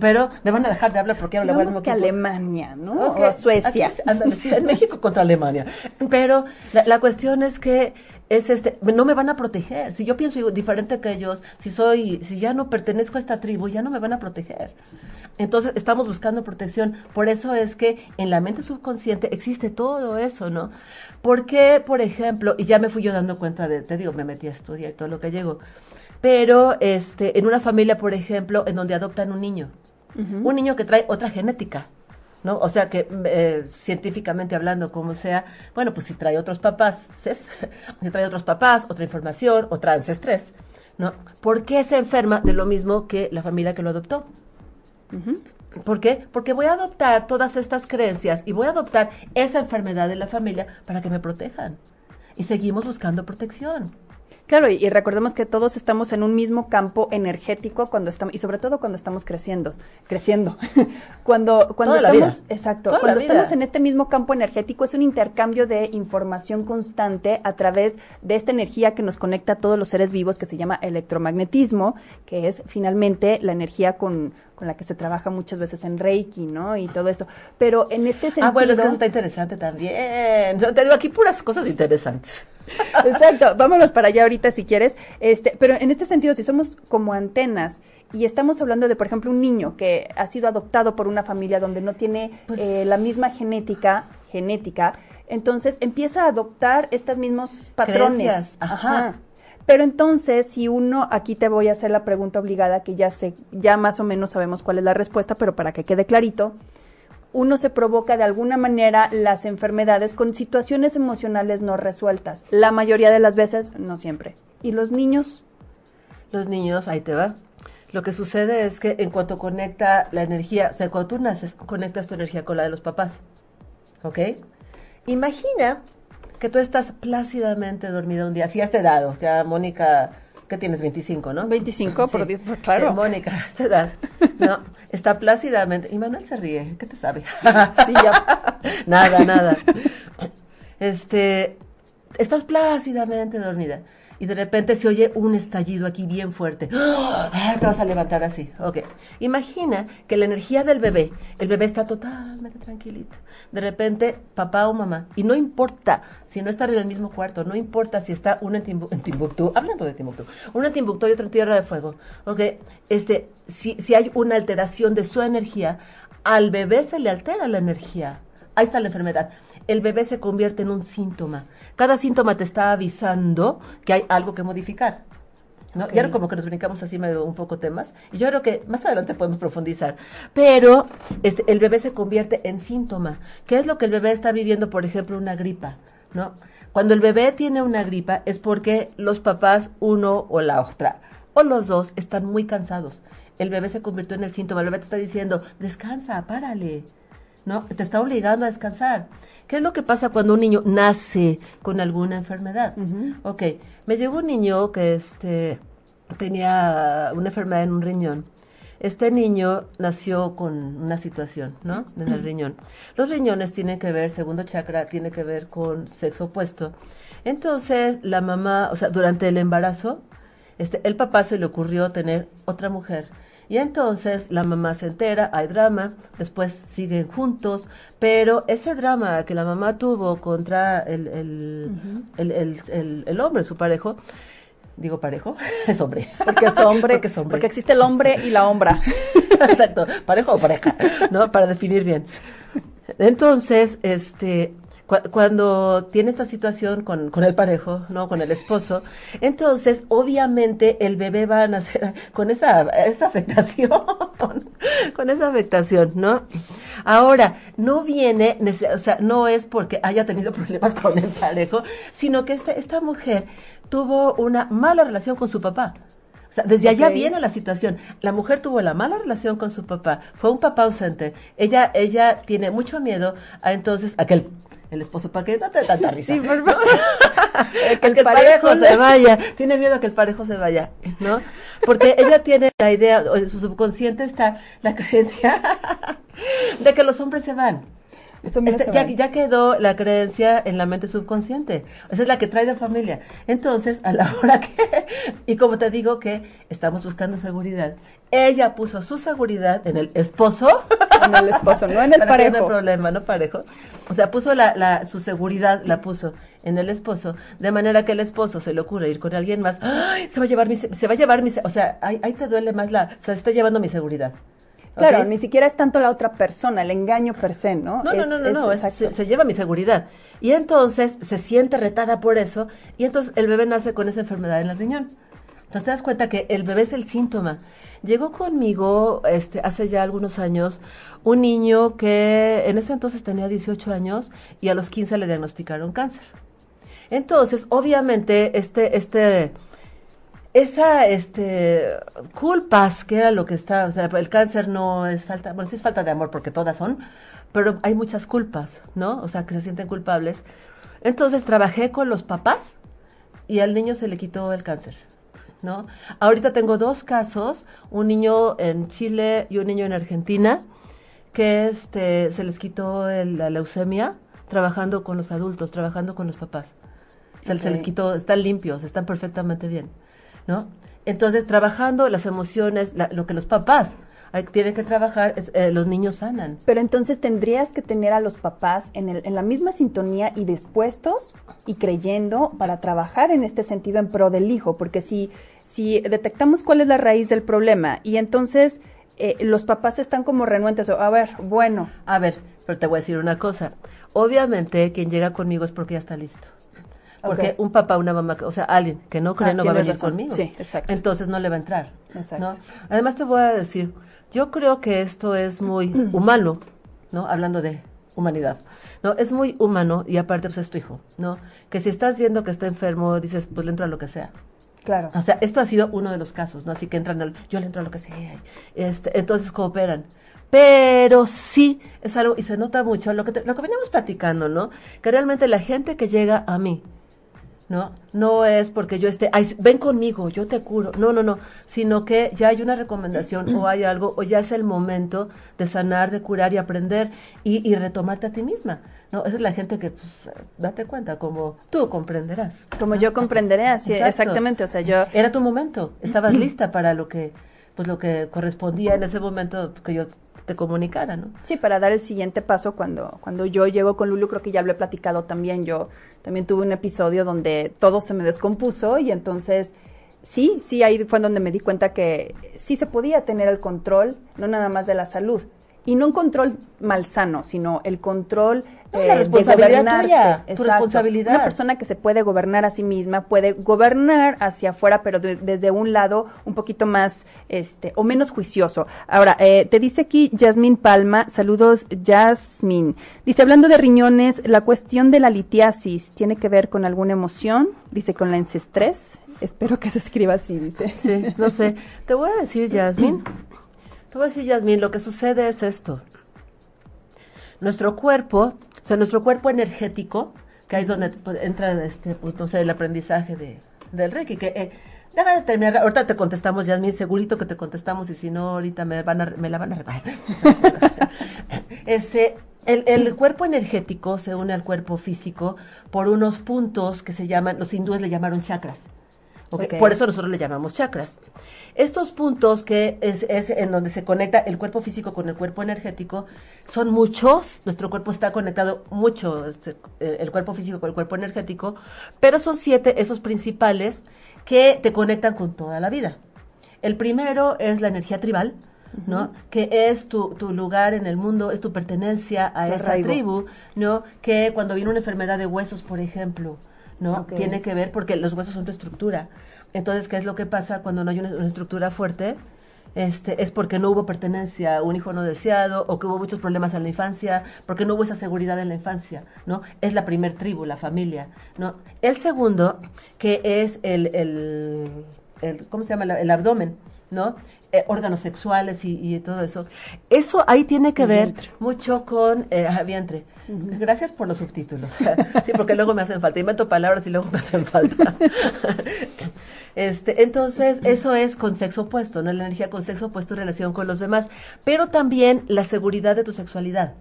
Pero me van a dejar de hablar porque ahora le voy mismo
que. Alemania, ¿no? O Suecia.
aquí- ándale, sí, en México contra Alemania. Pero la, la cuestión es que es este, no me van a proteger. Si yo pienso diferente que ellos, si soy, si ya no pertenezco a esta tribu, ya no me van a proteger. Entonces estamos buscando protección. Por eso es que en la mente subconsciente existe todo eso, ¿no? Porque, por ejemplo, y ya me fui yo dando cuenta de, te digo, me metí a estudiar y todo lo que llego. Pero este, en una familia, por ejemplo, en donde adoptan un niño, un niño que trae otra genética, ¿no? O sea que eh, científicamente hablando, como sea, bueno, pues si trae otros papás, ses- si trae otros papás, otra información, otra ancestrés, ¿no? ¿Por qué se enferma de lo mismo que la familia que lo adoptó? ¿Por qué? Porque voy a adoptar todas estas creencias y voy a adoptar esa enfermedad de la familia para que me protejan. Y seguimos buscando protección.
Claro, y, y recordemos que todos estamos en un mismo campo energético cuando estamos, y sobre todo cuando estamos creciendo, creciendo. cuando cuando
Toda
estamos, exacto,
Toda
cuando estamos en este mismo campo energético es un intercambio de información constante a través de esta energía que nos conecta a todos los seres vivos que se llama electromagnetismo, que es finalmente la energía con, con la que se trabaja muchas veces en Reiki, ¿no? Y todo esto. Pero en este sentido
Ah, bueno, es que eso está interesante también. Yo te digo aquí puras cosas interesantes.
Exacto, vámonos para allá ahorita si quieres. Este, pero en este sentido, si somos como antenas y estamos hablando de, por ejemplo, un niño que ha sido adoptado por una familia donde no tiene
Pues-
eh, la misma genética, genética, entonces empieza a adoptar estos mismos patrones.
Ajá.
Pero entonces, si uno, aquí te voy a hacer la pregunta obligada, que ya sé, ya más o menos sabemos cuál es la respuesta, pero para que quede clarito, uno se provoca de alguna manera las enfermedades con situaciones emocionales no resueltas. La mayoría de las veces, no siempre. ¿Y los niños?
Los niños, ahí te va. Lo que sucede es que en cuanto conecta la energía, o sea, cuando tú naces, conectas tu energía con la de los papás. ¿Ok? Imagina que tú estás plácidamente dormida un día, si has te dado, ya Mónica, ¿qué tienes? 25, ¿no?
25, por
Sí.
Dios, claro.
Sí, Mónica, a esta edad, ¿no? Está plácidamente, y Manuel se ríe, ¿qué te sabe?
Sí, ya.
nada, nada. Este, estás plácidamente dormida y de repente se oye un estallido aquí bien fuerte. Te vas a levantar así. Ok. Imagina que la energía del bebé, el bebé está totalmente tranquilito. De repente, papá o mamá, y no importa si no están en el mismo cuarto, no importa si está uno en, en Timbuktu, hablando de Timbuktu, uno en Timbuktu y otro en Tierra de Fuego. Ok. Este, si, si hay una alteración de su energía, al bebé se le altera la energía. Ahí está la enfermedad. El bebé se convierte en un síntoma. Cada síntoma te está avisando que hay algo que modificar. ¿no? Y ahora como que nos brincamos así medio un poco temas. Y yo creo que más adelante podemos profundizar. Pero este, el bebé se convierte en síntoma. ¿Qué es lo que el bebé está viviendo, por ejemplo, una gripa? ¿no? Cuando el bebé tiene una gripa es porque los papás, uno o la otra, o los dos, están muy cansados. El bebé se convirtió en el síntoma. El bebé te está diciendo, descansa, párale. ¿No? Te está obligando a descansar. ¿Qué es lo que pasa cuando un niño nace con alguna enfermedad? Ok, me llegó un niño que este, tenía una enfermedad en un riñón. Este niño nació con una situación, ¿no? En el riñón. Los riñones tienen que ver, segundo chakra, tiene que ver con sexo opuesto. Entonces, la mamá, o sea, durante el embarazo, este, el papá se le ocurrió tener otra mujer. Y entonces la mamá se entera, hay drama, después siguen juntos, pero ese drama que la mamá tuvo contra el, el, el, el, el hombre, su parejo, digo parejo, es hombre.
Porque es hombre, porque, es hombre. porque existe el hombre y la hombra.
Exacto, parejo o pareja, ¿no? Para definir bien. Entonces, este, cuando tiene esta situación con, con, el parejo, ¿no? Con el esposo, entonces obviamente el bebé va a nacer con esa, esa afectación, con esa afectación, ¿no? Ahora, no viene, o sea, no es porque haya tenido problemas con el parejo, sino que esta, esta mujer tuvo una mala relación con su papá. O sea, desde allá viene la situación. La mujer tuvo la mala relación con su papá, fue un papá ausente. Ella, ella tiene mucho miedo a entonces a que el el esposo, para que no te dé tanta risa. Sí, por favor. que el, parejo, se vaya. Tiene miedo a que el parejo se vaya, ¿no? Porque ella tiene la idea, en su subconsciente está la creencia de que los hombres se van. Este, ya, ya, quedó la creencia en la mente subconsciente. Esa es la que trae de familia. Entonces, a la hora que, y como te digo que estamos buscando seguridad, ella puso su seguridad en el esposo.
En el esposo, no en el parejo. No hay
problema, no parejo. O sea, puso la, la, su seguridad, la puso en el esposo, de manera que el esposo se le ocurre ir con alguien más. ¡Ay! Se va a llevar mi, se va a llevar mi, o sea, ahí, ahí te duele más la, se está llevando mi seguridad.
Claro, ni siquiera es tanto la otra persona, el engaño per se, ¿no?
No, no, no, no, no se, lleva mi seguridad. Y entonces se siente retada por eso, y entonces el bebé nace con esa enfermedad en el riñón. Entonces te das cuenta que el bebé es el síntoma. Llegó conmigo este, hace ya algunos años un niño que en ese entonces tenía 18 años y a los 15 le diagnosticaron cáncer. Entonces, obviamente, este, este, esa este culpas que era lo que está o sea el cáncer no es falta bueno sí es falta de amor porque todas son pero hay muchas culpas no o sea que se sienten culpables. Entonces trabajé con los papás y al niño se le quitó el cáncer no ahorita tengo dos casos un niño en Chile y un niño en Argentina que este se les quitó la leucemia trabajando con los adultos trabajando con los papás. Se les quitó están limpios están perfectamente bien ¿no? Entonces, trabajando las emociones, lo que los papás tienen que trabajar, eh, los niños sanan.
Pero entonces tendrías que tener a los papás en, el, en la misma sintonía y dispuestos y creyendo para trabajar en este sentido en pro del hijo, porque si, si detectamos cuál es la raíz del problema y entonces eh, los papás están como renuentes, a ver, bueno.
A ver, pero te voy a decir una cosa. Obviamente quien llega conmigo es porque ya está listo. Porque un papá, una mamá, o sea, alguien que no cree ah, no va a venir conmigo.
Sí, exacto.
Entonces no le va a entrar. Exacto. Además te voy a decir, yo creo que esto es muy humano, ¿no? Hablando de humanidad. No, es muy humano y aparte pues es tu hijo, ¿no? Que si estás viendo que está enfermo, dices, pues le entro a lo que sea.
Claro.
O sea, esto ha sido uno de los casos, ¿no? Así que entran, al, yo le entro a lo que sea. Este, entonces cooperan. Pero sí es algo, y se nota mucho, lo que, lo que veníamos platicando, ¿no? Que realmente la gente que llega a mí, ¿no? No es porque yo esté, ven conmigo, yo te curo, no, no, no, sino que ya hay una recomendación o hay algo, o ya es el momento de sanar, de curar y aprender y, y retomarte a ti misma, ¿no? Esa es la gente que, pues, date cuenta, como tú comprenderás.
Como yo comprenderé, así, exactamente, o sea, yo...
Era tu momento, estabas lista para lo que, pues, lo que correspondía en ese momento que yo te comunicara, ¿no?
Sí, para dar el siguiente paso cuando, cuando yo llego con Lulu, creo que ya lo he platicado también, yo también tuve un episodio donde todo se me descompuso y entonces sí, sí, ahí fue donde me di cuenta que sí se podía tener el control, no nada más de la salud, y no un control malsano, sino el control
la eh, responsabilidad tuya, tu responsabilidad.
Una persona que se puede gobernar a sí misma puede gobernar hacia afuera, pero desde un lado un poquito más, este, o menos juicioso. Ahora, eh, te dice aquí Yasmín Palma, saludos Yasmín. Dice, hablando de riñones, la cuestión de la litiasis tiene que ver con alguna emoción, dice con la ancestrés. Espero que se escriba así, dice.
Sí, no sé. Te voy a decir, Yasmín, te voy a decir, Yasmín, lo que sucede es esto. Nuestro cuerpo o sea, nuestro cuerpo energético, que ahí es donde pues, entra este, pues, el aprendizaje de, del Reiki, que eh, Deja de terminar, ahorita te contestamos, Yasmin, segurito que te contestamos y si no, ahorita me, van a, me la van a regalar. este, el, el, cuerpo energético se une al cuerpo físico por unos puntos que se llaman, los hindúes le llamaron chakras. Okay. Por eso nosotros le llamamos chakras. Estos puntos que es, es, en donde se conecta el cuerpo físico con el cuerpo energético son muchos. Nuestro cuerpo está conectado mucho, este, el cuerpo físico con el cuerpo energético, pero son siete esos principales que te conectan con toda la vida. El primero es la energía tribal, ¿no? Que es tu, tu, lugar en el mundo, es tu pertenencia a esa tribu, ¿no? Que cuando viene una enfermedad de huesos, por ejemplo, ¿no? Okay. Tiene que ver porque los huesos son tu estructura. Entonces, ¿qué es lo que pasa cuando no hay una, una, estructura fuerte? Este, es porque no hubo pertenencia, un hijo no deseado, o que hubo muchos problemas en la infancia, porque no hubo esa seguridad en la infancia, ¿no? Es la primer tribu, la familia, ¿no? El segundo, que es el, el, el ¿cómo se llama? El abdomen, ¿no? Eh, órganos sexuales y, y, todo eso. Eso ahí tiene que ver vientre. mucho con eh, vientre. Uh -huh. Gracias por los subtítulos. sí, porque luego me hacen falta. Invento palabras y luego me hacen falta. este, entonces, eso es con sexo opuesto, ¿no? La energía con sexo opuesto en relación con los demás. Pero también la seguridad de tu sexualidad.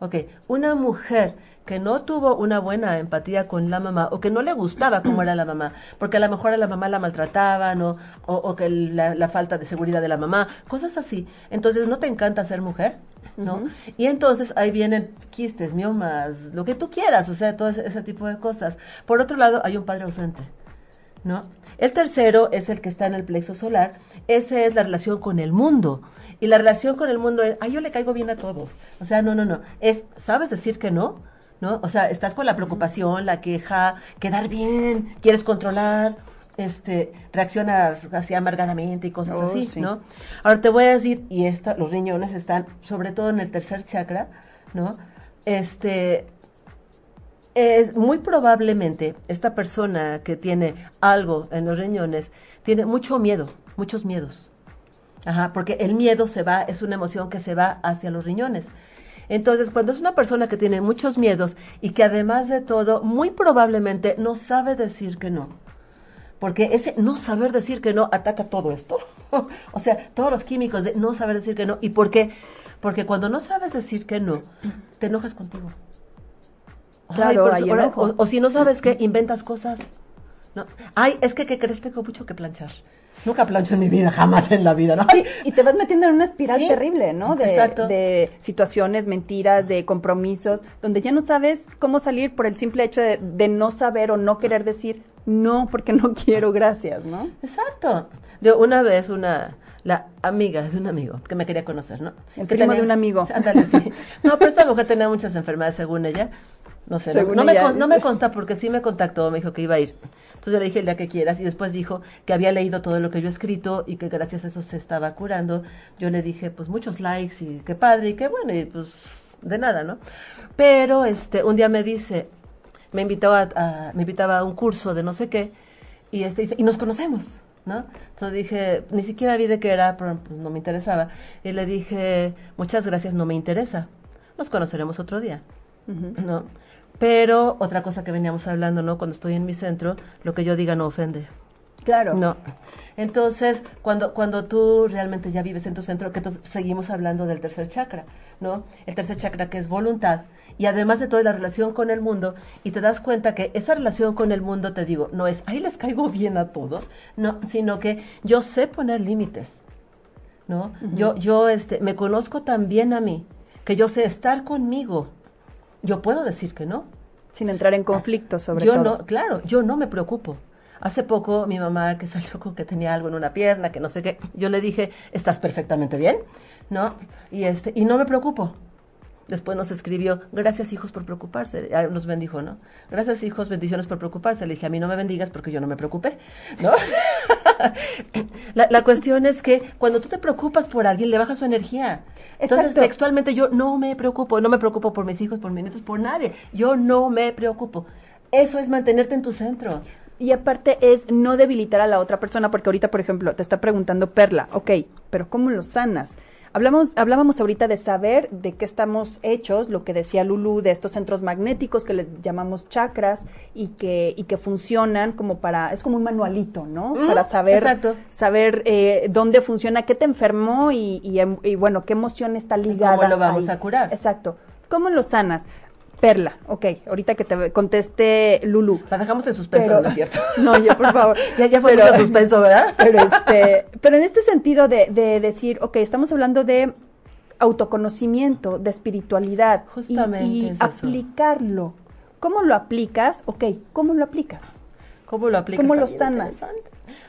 Ok, una mujer que no tuvo una buena empatía con la mamá o que no le gustaba cómo era la mamá, porque a lo mejor a la mamá la maltrataban o, o, o que la, la, falta de seguridad de la mamá, cosas así. Entonces, ¿no te encanta ser mujer? ¿No? Uh -huh. Y entonces ahí vienen quistes, miomas, lo que tú quieras, o sea, todo ese, ese tipo de cosas. Por otro lado, hay un padre ausente, ¿no? El tercero es el que está en el plexo solar, esa es la relación con el mundo. Y la relación con el mundo es, ay, yo le caigo bien a todos. O sea, no, no, no. Es, ¿sabes decir que no? ¿No? O sea, estás con la preocupación, la queja, quedar bien, quieres controlar, este, reaccionas así amargadamente y cosas oh, así, sí. ¿no? Ahora te voy a decir, y esta, los riñones están sobre todo en el tercer chakra, ¿no? Este, es muy probablemente esta persona que tiene algo en los riñones tiene mucho miedo, muchos miedos. Ajá, porque el miedo se va, es una emoción que se va hacia los riñones. Entonces, cuando es una persona que tiene muchos miedos y que además de todo, muy probablemente no sabe decir que no. Porque ese no saber decir que no ataca todo esto. o sea, todos los químicos de no saber decir que no. ¿Y por qué? Porque cuando no sabes decir que no, te enojas contigo.
Claro,
Ay, eso, o, o, si no sabes qué, inventas cosas. ¿no? Ay, es que, ¿qué crees? Tengo mucho que planchar. Nunca plancho en mi vida, jamás en la vida, ¿no?
Sí, y te vas metiendo en una espiral ¿Sí? terrible, ¿no? De,
Exacto.
de situaciones, mentiras, de compromisos, donde ya no sabes cómo salir por el simple hecho de, de no saber o no querer decir no, porque no quiero, gracias, ¿no?
Exacto. De una vez una, la amiga de un amigo que me quería conocer, ¿no?
El primo tenía, de un amigo.
Ándale, sí. No, pero esta mujer tenía muchas enfermedades según ella. No sé, no, no, me, no me consta porque sí me contactó, me dijo que iba a ir. Entonces yo le dije el día que quieras y después dijo que había leído todo lo que yo he escrito y que gracias a eso se estaba curando. Yo le dije, pues muchos likes y qué padre y qué bueno y pues de nada, ¿no? Pero este un día me dice, me invitó a, a me invitaba a un curso de no sé qué y este dice, y nos conocemos. ¿No? Entonces dije, ni siquiera vi de qué era, pero pues, no me interesaba. Y le dije, muchas gracias, no me interesa. Nos conoceremos otro día. Uh -huh. ¿No? Pero otra cosa que veníamos hablando, ¿no? Cuando estoy en mi centro, lo que yo diga no ofende.
Claro.
No. Entonces, cuando, cuando tú realmente ya vives en tu centro, que seguimos hablando del tercer chakra, ¿no? El tercer chakra que es voluntad. Y además de todo, la relación con el mundo. Y te das cuenta que esa relación con el mundo, te digo, no es, ahí les caigo bien a todos, no, sino que yo sé poner límites, ¿no? Uh -huh. Yo, yo, este, me conozco tan bien a mí, que yo sé estar conmigo yo puedo decir que no.
Sin entrar en conflicto, sobre
yo
todo.
No, claro, yo no me preocupo. Hace poco mi mamá que salió con que tenía algo en una pierna, que no sé qué, yo le dije, estás perfectamente bien, ¿no? Y, este, y no me preocupo. Después nos escribió, gracias hijos por preocuparse. Nos bendijo, ¿no? Gracias hijos, bendiciones por preocuparse. Le dije, a mí no me bendigas porque yo no me preocupé, ¿no? la, la, cuestión es que cuando tú te preocupas por alguien, le baja su energía. Entonces, Exacto. textualmente, yo no me preocupo. No me preocupo por mis hijos, por mis nietos, por nadie. Yo no me preocupo. Eso es mantenerte en tu centro.
Y aparte es no debilitar a la otra persona, porque ahorita, por ejemplo, te está preguntando Perla, ok, pero ¿cómo lo sanas? Hablamos, hablábamos ahorita de saber de qué estamos hechos, lo que decía Lulu, de estos centros magnéticos que le llamamos chakras y que, y que funcionan como para, es como un manualito, ¿no?
Mm,
para saber,
exacto.
saber eh, dónde funciona, qué te enfermó y, y, em- y, bueno, qué emoción está ligada.
¿Cómo lo vamos
ahí.
a curar?
Exacto. ¿Cómo lo sanas? Perla, ok, ahorita que te conteste Lulu.
La dejamos en suspenso,
Pero-
¿no es cierto?
No, yo por favor.
ya, ya fue mucho suspenso, ¿verdad?
pero, este, pero en este sentido de, de decir, ok, estamos hablando de autoconocimiento, de espiritualidad.
Justamente
Y,
es
aplicarlo. ¿Cómo lo aplicas? Ok, ¿cómo lo aplicas?
¿Cómo lo aplicas?
¿Cómo lo sanas?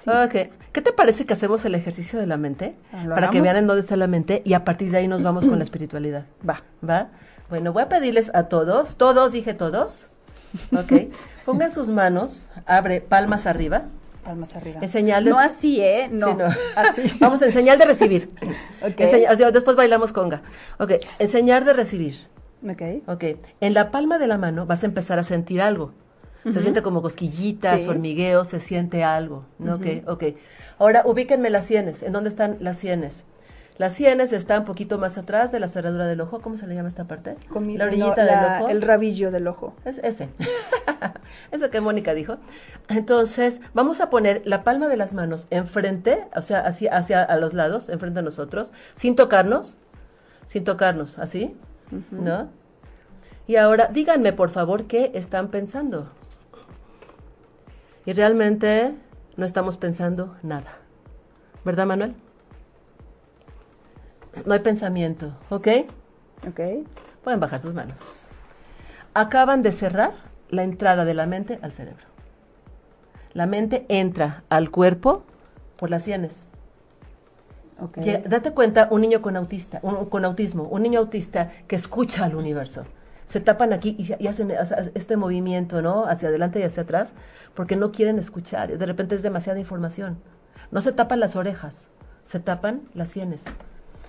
Ok. ¿Qué te parece que hacemos el ejercicio de la mente?
Ah, ¿lo
Para que vean en dónde está la mente y a partir de ahí nos vamos con la espiritualidad.
Va.
¿Va? Bueno, voy a pedirles a todos, todos, dije todos, ok, pongan sus manos, abre palmas arriba,
Palmas arriba.
En señal de-
No así, ¿eh? No.
Sí, no.
Así.
Vamos en señal de recibir.
Ok.
En señal- o sea, después bailamos conga. Ok, en señal de recibir.
Ok.
Ok, en la palma de la mano vas a empezar a sentir algo. Se siente como cosquillitas,
Sí.
hormigueo, se siente algo. ¿no? Ok, ok. Ahora ubíquenme las sienes. ¿En dónde están las sienes? Las sienes están un poquito más atrás de la cerradura del ojo. ¿Cómo se le llama esta parte? La
no,
orillita
la-
del ojo.
El rabillo del ojo.
Es ese. Eso que Mónica dijo. Entonces, vamos a poner la palma de las manos enfrente, o sea, hacia, hacia a los lados, enfrente a nosotros, sin tocarnos, sin tocarnos, así, ¿no? Y ahora, díganme, por favor, qué están pensando. Y realmente no estamos pensando nada. ¿Verdad, Manuel? No hay pensamiento, ¿ok?
Ok.
Pueden bajar sus manos. Acaban de cerrar la entrada de la mente al cerebro. La mente entra al cuerpo por las sienes.
Ok.
Llega- date cuenta, un niño con, autista, un- con autismo, un niño autista que escucha al universo. Se tapan aquí y, y hacen sea, este movimiento, ¿no? Hacia adelante y hacia atrás, porque no quieren escuchar. De repente es demasiada información. No se tapan las orejas, se tapan las sienes.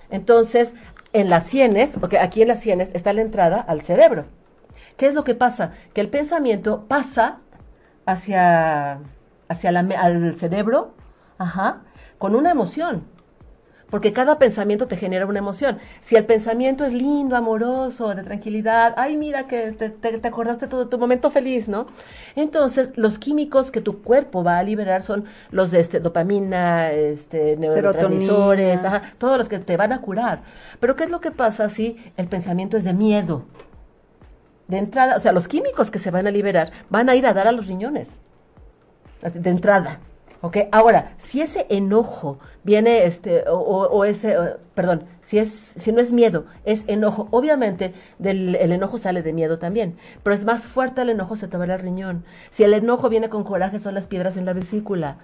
Entonces, en las sienes, porque aquí en las sienes está la entrada al cerebro. ¿Qué es lo que pasa? Que el pensamiento pasa hacia, hacia la, al cerebro, ajá, con una emoción. Porque cada pensamiento te genera una emoción. Si el pensamiento es lindo, amoroso, de tranquilidad, ay, mira que te, te, te acordaste todo tu momento feliz, ¿no? Entonces, los químicos que tu cuerpo va a liberar son los de este, dopamina, este, neurotransmisores, ajá, todos los que te van a curar. Pero ¿qué es lo que pasa si el pensamiento es de miedo? De entrada, o sea, los químicos que se van a liberar van a ir a dar a los riñones. De entrada. Ahora, si ese enojo viene, este, o, o- ese, perdón, si es, si no es miedo, es enojo, obviamente del, el enojo sale de miedo también, pero es más fuerte el enojo, se te va al riñón. Si el enojo viene con coraje, son las piedras en la vesícula.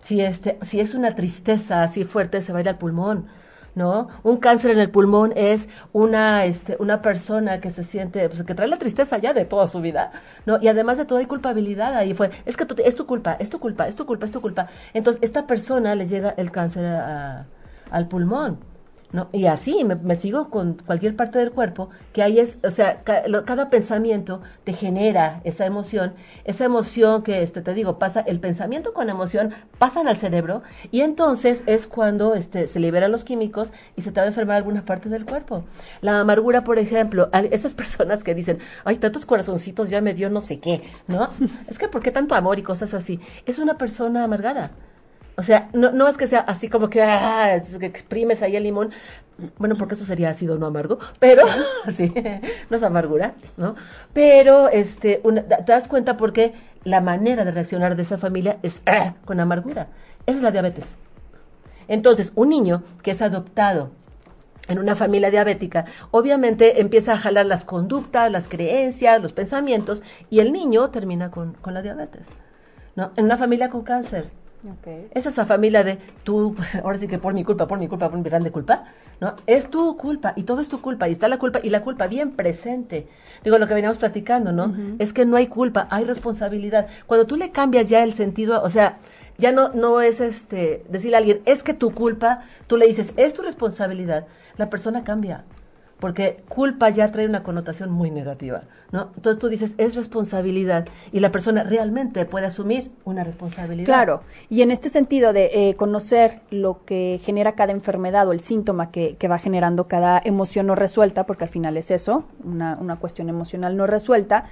Si este, si es una tristeza así fuerte, se va a ir al pulmón. ¿No? Un cáncer en el pulmón es una, este, una persona que se siente, pues, que trae la tristeza ya de toda su vida, ¿no? Y además de todo hay culpabilidad ahí fue, es que tú es tu culpa, es tu culpa, es tu culpa, es tu culpa. Entonces, esta persona le llega el cáncer al pulmón, ¿no? Y así me, sigo con cualquier parte del cuerpo, que ahí es, o sea, lo- cada pensamiento te genera esa emoción, esa emoción que, este, te digo, pasa, el pensamiento con emoción pasan al cerebro, y entonces es cuando este, se liberan los químicos y se te va a enfermar alguna parte del cuerpo. La amargura, por ejemplo, esas personas que dicen, ay, tantos corazoncitos ya me dio no sé qué, ¿no? es que, ¿por qué tanto amor y cosas así? Es una persona amargada. O sea, no, no es que sea así como que, ah, que exprimes ahí el limón. Bueno, porque eso sería ácido, no amargo. Pero, sí, no es amargura, ¿no? Pero, este, una- te das cuenta porque la manera de reaccionar de esa familia es ah, con amargura. Esa es la diabetes. Entonces, un niño que es adoptado en una familia diabética, obviamente empieza a jalar las conductas, las creencias, los pensamientos, y el niño termina con, con la diabetes. ¿no? En una familia con cáncer,
Ok.
es esa familia de tú, ahora sí que por mi culpa, por mi culpa, por mi grande culpa, ¿no? Es tu culpa y todo es tu culpa y está la culpa y la culpa bien presente. Digo, lo que veníamos platicando, ¿no? Es que no hay culpa, hay responsabilidad. Cuando tú le cambias ya el sentido, o sea, ya no, no es este, decirle a alguien, es que tu culpa, tú le dices, es tu responsabilidad, la persona cambia. Porque culpa ya trae una connotación muy negativa, ¿no? Entonces tú dices, es responsabilidad y la persona realmente puede asumir una responsabilidad.
Claro, y en este sentido de eh, conocer lo que genera cada enfermedad o el síntoma que, que, va generando cada emoción no resuelta, porque al final es eso, una, una cuestión emocional no resuelta,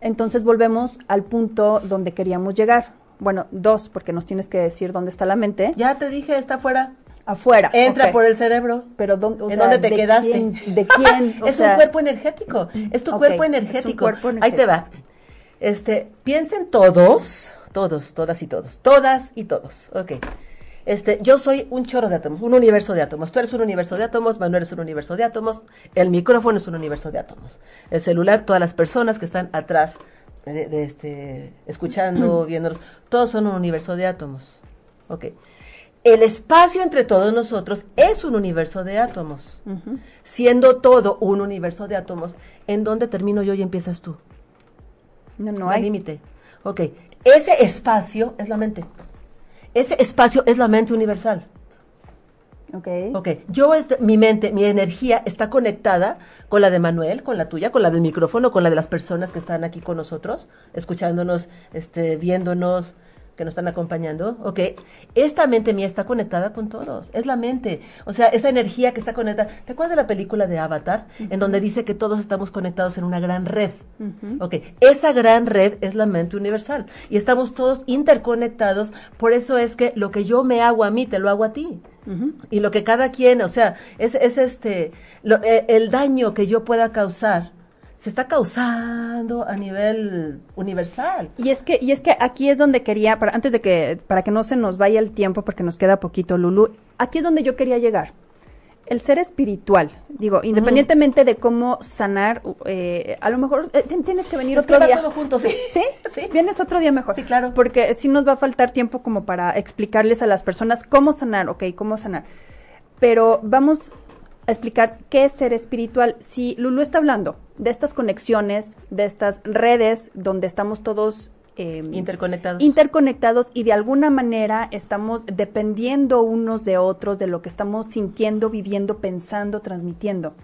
entonces volvemos al punto donde queríamos llegar. Bueno, dos, porque nos tienes que decir dónde está la mente.
Ya te dije, está afuera
afuera.
Entra okay. por el cerebro.
Pero ¿dónde,
¿En dónde te
¿de
quedaste?
Quién, ¿De quién?
es sea, un cuerpo energético. Es tu
okay,
cuerpo, energético.
Es un cuerpo energético.
Ahí te va. Este, piensen todos, todos, todas y todos, todas y todos. Ok. Este, yo soy un chorro de átomos, un universo de átomos. Tú eres un universo de átomos, Manuel es un universo de átomos, el micrófono es un universo de átomos. El celular, todas las personas que están atrás de, de este, escuchando, viéndonos, todos son un universo de átomos. Ok el espacio entre todos nosotros es un universo de átomos. Uh -huh. Siendo todo un universo de átomos, ¿en dónde termino yo y empiezas tú?
No, no,
no
hay
límite. Ok, ese espacio es la mente. Ese espacio es la mente universal.
Ok.
Ok, yo, este, mi mente, mi energía está conectada con la de Manuel, con la tuya, con la del micrófono, con la de las personas que están aquí con nosotros, escuchándonos, este, viéndonos, que nos están acompañando, ok, esta mente mía está conectada con todos, es la mente, o sea, esa energía que está conectada. ¿Te acuerdas de la película de Avatar, uh -huh. en donde dice que todos estamos conectados en una gran red? Uh -huh. Ok, esa gran red es la mente universal y estamos todos interconectados, por eso es que lo que yo me hago a mí, te lo hago a ti. Uh -huh. Y lo que cada quien, o sea, es, es este, lo, eh, el daño que yo pueda causar se está causando a nivel universal.
Y es que y es que aquí es donde quería para antes de que para que no se nos vaya el tiempo porque nos queda poquito Lulu, aquí es donde yo quería llegar. El ser espiritual, digo, independientemente uh -huh. de cómo sanar, eh, a lo mejor eh, tienes que venir otro día.
Todo juntos, sí.
¿Sí?
sí.
Vienes otro día mejor.
Sí, claro.
Porque sí nos va a faltar tiempo como para explicarles a las personas cómo sanar, ok, cómo sanar. Pero vamos a explicar qué es ser espiritual. Si Lulu está hablando de estas conexiones, de estas redes donde estamos todos
eh, interconectados.
interconectados y de alguna manera estamos dependiendo unos de otros de lo que estamos sintiendo, viviendo, pensando, transmitiendo.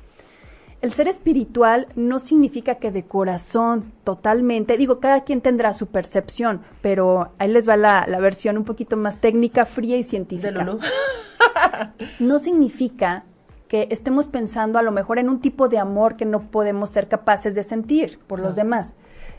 El ser espiritual no significa que de corazón totalmente, digo, cada quien tendrá su percepción, pero ahí les va la, la versión un poquito más técnica, fría y científica.
De
no significa que estemos pensando a lo mejor en un tipo de amor que no podemos ser capaces de sentir por los demás.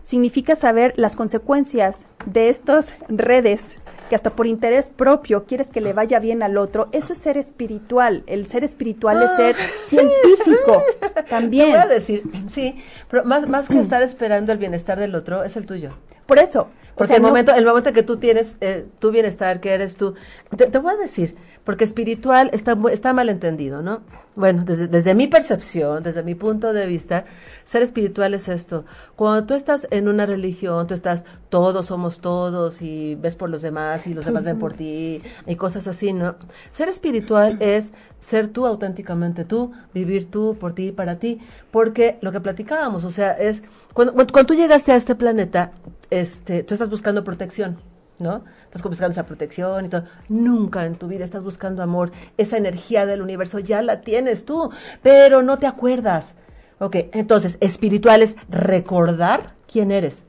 Significa saber las consecuencias de estas redes que hasta por interés propio quieres que le vaya bien al otro. Eso es ser espiritual. El ser espiritual
Ah,
es ser científico también.
Te voy a decir, sí, pero más, más que estar esperando el bienestar del otro, es el tuyo.
Por eso.
Porque o sea, el, no, momento, el momento que tú tienes eh, tu bienestar, que eres tú, te, te voy a decir, porque espiritual está, está mal entendido, ¿no? Bueno, desde, desde mi percepción, desde mi punto de vista, ser espiritual es esto. Cuando tú estás en una religión, tú estás, todos somos todos y ves por los demás y los demás ven por ti y cosas así, ¿no? Ser espiritual es ser tú auténticamente tú, vivir tú por ti y para ti, porque lo que platicábamos, o sea, es, cuando, cuando tú llegaste a este planeta, este, tú estás buscando protección, ¿no? Estás buscando esa protección y todo. Nunca en tu vida estás buscando amor. Esa energía del universo ya la tienes tú, pero no te acuerdas. Ok, entonces, espiritual es recordar quién eres.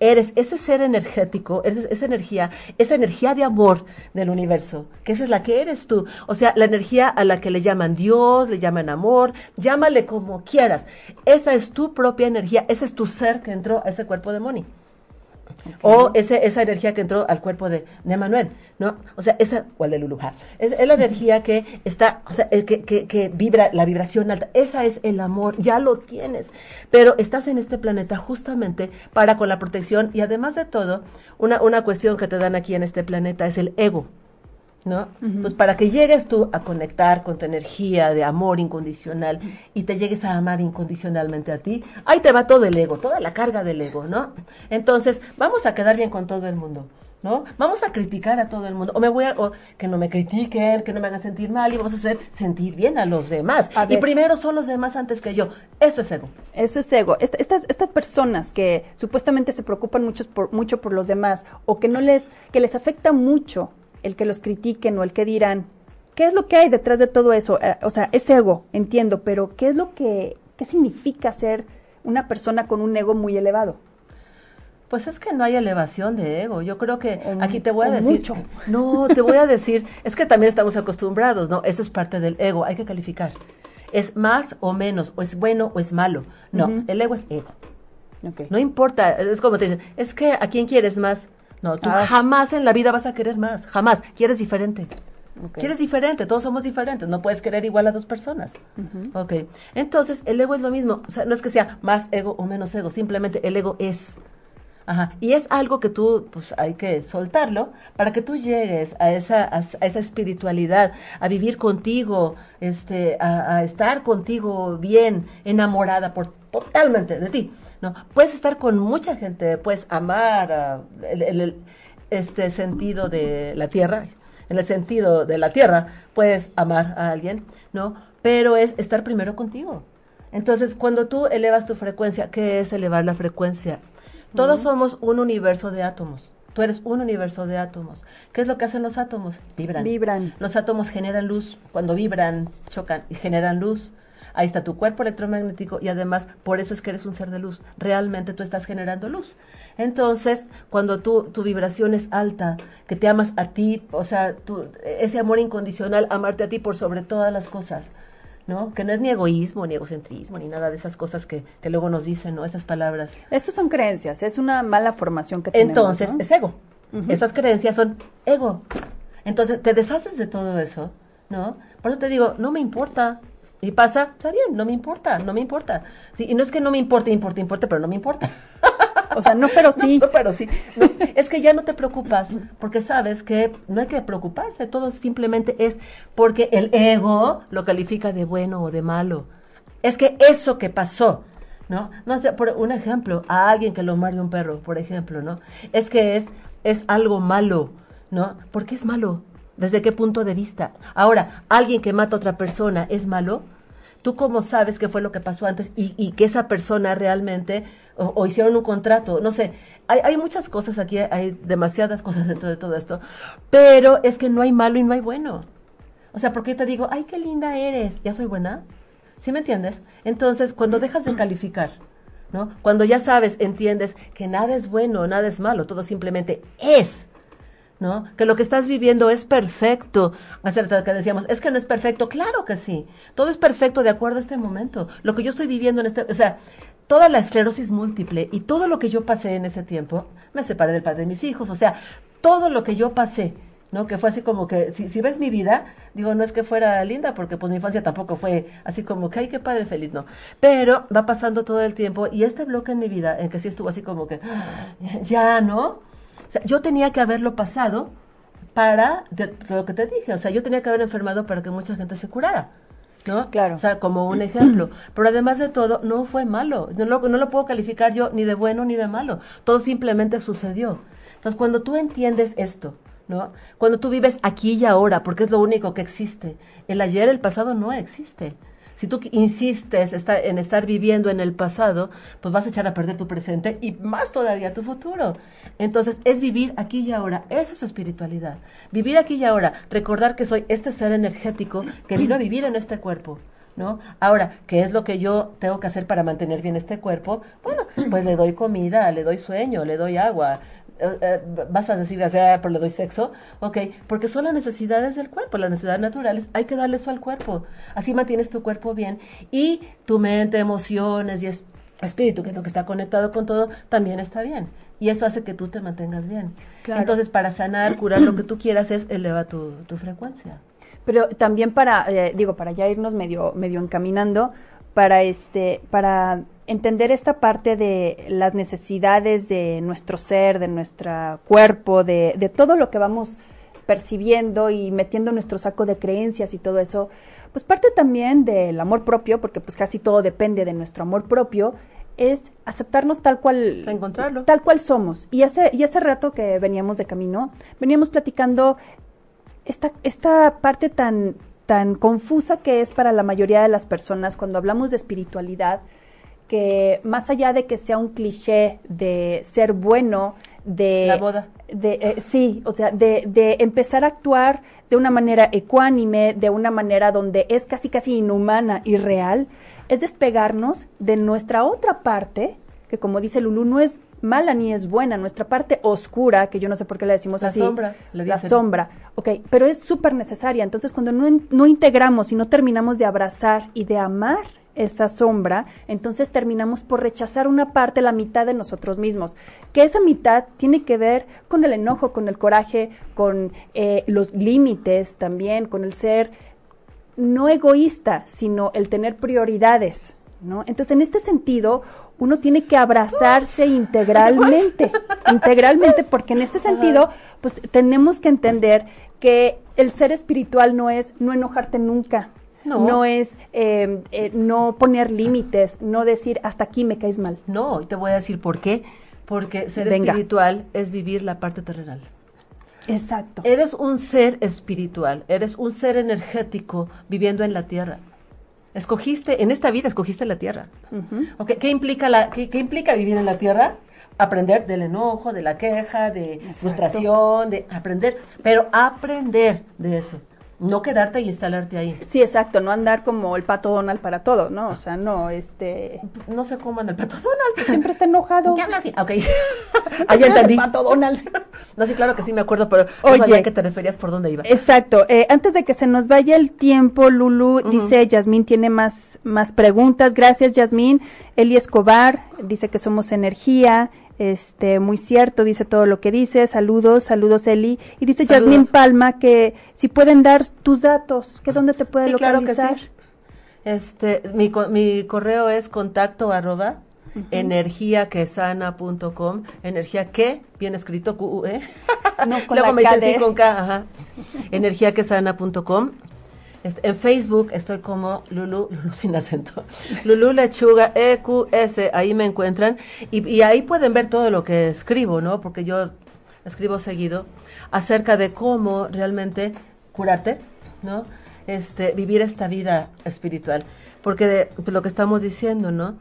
Eres ese ser energético, eres esa energía, esa energía de amor del universo, que esa es la que eres tú. O sea, la energía a la que le llaman Dios, le llaman amor, llámale como quieras. Esa es tu propia energía, ese es tu ser que entró a ese cuerpo de Moni. O ese, esa energía que entró al cuerpo de, de Manuel, ¿no? O sea, esa, o de Luluja, es, la energía que está, o sea, que, que, que, vibra, la vibración alta, esa es el amor, ya lo tienes, pero estás en este planeta justamente para con la protección y además de todo, una, una cuestión que te dan aquí en este planeta es el ego. ¿No? Uh -huh. Pues para que llegues tú a conectar con tu energía de amor incondicional y te llegues a amar incondicionalmente a ti, ahí te va todo el ego, toda la carga del ego, ¿no? Entonces, vamos a quedar bien con todo el mundo. ¿No? Vamos a criticar a todo el mundo. O me voy a, o que no me critiquen, que no me hagan sentir mal y vamos a hacer sentir bien a los demás.
A
y primero son los demás antes que yo. Eso es ego.
Eso es ego. Est estas, estas personas que supuestamente se preocupan mucho por, mucho por los demás o que no les, que les afecta mucho el que los critiquen o el que dirán, ¿qué es lo que hay detrás de todo eso? Eh, o sea, es ego, entiendo, pero ¿qué es lo que, qué significa ser una persona con un ego muy elevado?
Pues es que no hay elevación de ego. Yo creo que aquí te voy a decir.
mucho.
No, te voy a decir. Es que también estamos acostumbrados, ¿no? Eso es parte del ego. Hay que calificar. Es más o menos, o es bueno o es malo. No, el ego es ego. No importa. Es como te dicen, es que a quién quieres más. No, tú
Ah.
jamás en la vida vas a querer más. Jamás. Quieres diferente. Quieres diferente, todos somos diferentes, no puedes querer igual a dos personas.
Ujú.
Ok, entonces el ego es lo mismo, o sea, no es que sea más ego o menos ego, simplemente el ego es. Ajá, y es algo que tú, pues hay que soltarlo para que tú llegues a esa, a, a esa espiritualidad, a vivir contigo, este, a, a estar contigo bien, enamorada por totalmente de ti. ¿No? Puedes estar con mucha gente, puedes amar ah, el, este sentido de la tierra, en el sentido de la tierra, puedes amar a alguien, ¿no? Pero es estar primero contigo. Entonces, cuando tú elevas tu frecuencia, ¿qué es elevar la frecuencia? Todos somos un universo de átomos. Tú eres un universo de átomos. ¿Qué es lo que hacen los átomos? Vibran.
Vibran.
Los átomos generan luz. Cuando vibran, chocan y generan luz. Ahí está tu cuerpo electromagnético y además por eso es que eres un ser de luz. Realmente tú estás generando luz. Entonces, cuando tú, tu vibración es alta, que te amas a ti, o sea, tú- ese amor incondicional, amarte a ti por sobre todas las cosas, ¿no? Que no es ni egoísmo, ni egocentrismo, ni nada de esas cosas que, que luego nos dicen, ¿no? Esas palabras.
Estas son creencias, es una mala formación que tenemos.
Entonces,
¿no?
es ego. Esas creencias son ego. Entonces, te deshaces de todo eso, ¿no? Por eso te digo, no me importa. Y pasa, está bien, no me importa, no me importa. Sí, y no es que no me importe, importe, importe, pero no me importa.
O sea, no, pero sí.
No, pero sí. No, es que ya no te preocupas, porque sabes que no hay que preocuparse, todo simplemente es porque el ego lo califica de bueno o de malo. Es que eso que pasó, ¿no? No sé, por un ejemplo, a alguien que lo mareó un perro, por ejemplo, ¿no? Es que es, es algo malo, ¿no? ¿Por qué es malo? ¿Desde qué punto de vista? Ahora, alguien que mata a otra persona es malo. ¿Tú cómo sabes qué fue lo que pasó antes y, que esa persona realmente, o, o hicieron un contrato? No sé, hay, hay muchas cosas aquí, hay demasiadas cosas dentro de todo esto, pero es que no hay malo y no hay bueno. O sea, porque yo te digo, ay, qué linda eres, ¿ya soy buena? ¿Sí me entiendes? Entonces, cuando dejas de calificar, ¿no? Cuando ya sabes, entiendes que nada es bueno, nada es malo, todo simplemente es. ¿No? Que lo que estás viviendo es perfecto. Acerca que decíamos, es que no es perfecto. Claro que sí. Todo es perfecto de acuerdo a este momento. Lo que yo estoy viviendo en este, o sea, toda la esclerosis múltiple y todo lo que yo pasé en ese tiempo, me separé del padre de mis hijos, o sea, todo lo que yo pasé, ¿no? Que fue así como que, si, si ves mi vida, digo, no es que fuera linda, porque pues mi infancia tampoco fue así como que, ay, qué padre feliz, no. Pero va pasando todo el tiempo y este bloque en mi vida, en que sí estuvo así como que, ya, ¿no? Sea, yo tenía que haberlo pasado para, de- lo que te dije, o sea, yo tenía que haber enfermado para que mucha gente se curara. ¿No?
Claro.
O sea, como un ejemplo. Pero además de todo, no fue malo. No, lo- no lo puedo calificar yo ni de bueno ni de malo. Todo simplemente sucedió. Entonces, cuando tú entiendes esto, ¿no? Cuando tú vives aquí y ahora, porque es lo único que existe. El ayer, el pasado no existe. Si tú insistes estar, en estar viviendo en el pasado, pues vas a echar a perder tu presente y más todavía tu futuro. Entonces, es vivir aquí y ahora. Eso es espiritualidad. Vivir aquí y ahora. Recordar que soy este ser energético que vino a vivir en este cuerpo. ¿No? Ahora, ¿qué es lo que yo tengo que hacer para mantener bien este cuerpo? Bueno, pues le doy comida, le doy sueño, le doy agua, vas a decir, o sea, pero le doy sexo, ok, porque son las necesidades del cuerpo, las necesidades naturales, hay que darle eso al cuerpo, así mantienes tu cuerpo bien y tu mente, emociones y es- espíritu, que es lo que está conectado con todo, también está bien. Y eso hace que tú te mantengas bien.
Claro.
Entonces, para sanar, curar lo que tú quieras es eleva tu, tu frecuencia.
Pero también para, eh, digo, para ya irnos medio, medio encaminando, para este, para entender esta parte de las necesidades de nuestro ser, de nuestro cuerpo, de, de todo lo que vamos percibiendo y metiendo en nuestro saco de creencias y todo eso, pues parte también del amor propio, porque pues casi todo depende de nuestro amor propio, es aceptarnos tal cual
Encontrarlo.
tal cual somos. Y hace, y hace rato que veníamos de camino, veníamos platicando esta, esta parte tan, tan confusa que es para la mayoría de las personas cuando hablamos de espiritualidad, que más allá de que sea un cliché de ser bueno, de...
La boda.
De, eh, sí, o sea, de, de empezar a actuar de una manera ecuánime, de una manera donde es casi casi inhumana y real, es despegarnos de nuestra otra parte, que como dice Lulu, no es mala ni es buena, nuestra parte oscura, que yo no sé por qué le decimos
La
así.
sombra, le
la sombra, ok, pero es súper necesaria. Entonces, cuando no, no integramos y no terminamos de abrazar y de amar esa sombra, entonces terminamos por rechazar una parte, la mitad de nosotros mismos. Que esa mitad tiene que ver con el enojo, con el coraje, con eh, los límites también, con el ser no egoísta, sino el tener prioridades, ¿no? Entonces, en este sentido, uno tiene que abrazarse integralmente, integralmente, porque en este sentido, pues tenemos que entender que el ser espiritual no es no enojarte nunca,
No.
no, es eh, eh, no poner límites, no decir hasta aquí me caes mal.
No, y te voy a decir por qué. Porque ser
Venga.
espiritual es vivir la parte terrenal.
Exacto.
Eres un ser espiritual, eres un ser energético viviendo en la tierra. Escogiste, en esta vida escogiste la tierra. ¿Qué, implica la, qué, qué implica vivir en la tierra? Aprender del enojo, de la queja, de frustración, de aprender, pero aprender de eso. No quedarte y instalarte ahí.
Sí, exacto, no andar como el pato Donald para todo, ¿no? O sea, no, este,
No sé cómo anda el pato Donald.
siempre está enojado.
¿Qué habla así? Ok. ah, ya entendí.
Pato Donald.
No, sí, claro que sí me acuerdo, pero
Oye.
no sabía qué te referías por dónde iba.
Exacto. Eh, antes de que se nos vaya el tiempo, Lulu dice, Yasmín tiene más, más preguntas. Gracias, Yasmín. Eli Escobar dice que somos energía. Este, muy cierto, dice todo lo que dice. Saludos, saludos, Eli. Y dice. Yasmín Palma que si pueden dar tus datos, que dónde te puede
Sí, claro que
localizar.
sí. Este, mi, mi correo es contacto arroba energiaquesana.com, energía que, bien escrito, Q, ¿eh?
No, con
Luego
la
me sí con K, ajá. energiaquesana.com. En Facebook estoy como Lulu, Lulu sin acento, Lulu Lechuga, EQS, ahí me encuentran y, y ahí pueden ver todo lo que escribo, ¿no? Porque yo escribo seguido acerca de cómo realmente curarte, ¿no? Este, vivir esta vida espiritual. Porque de, pues, lo que estamos diciendo, ¿no?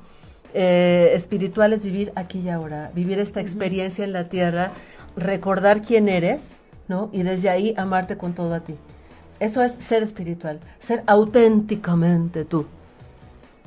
Eh, espiritual es vivir aquí y ahora, vivir esta experiencia en la tierra, recordar quién eres, ¿no? Y desde ahí amarte con todo a ti. Eso es ser espiritual, ser auténticamente tú.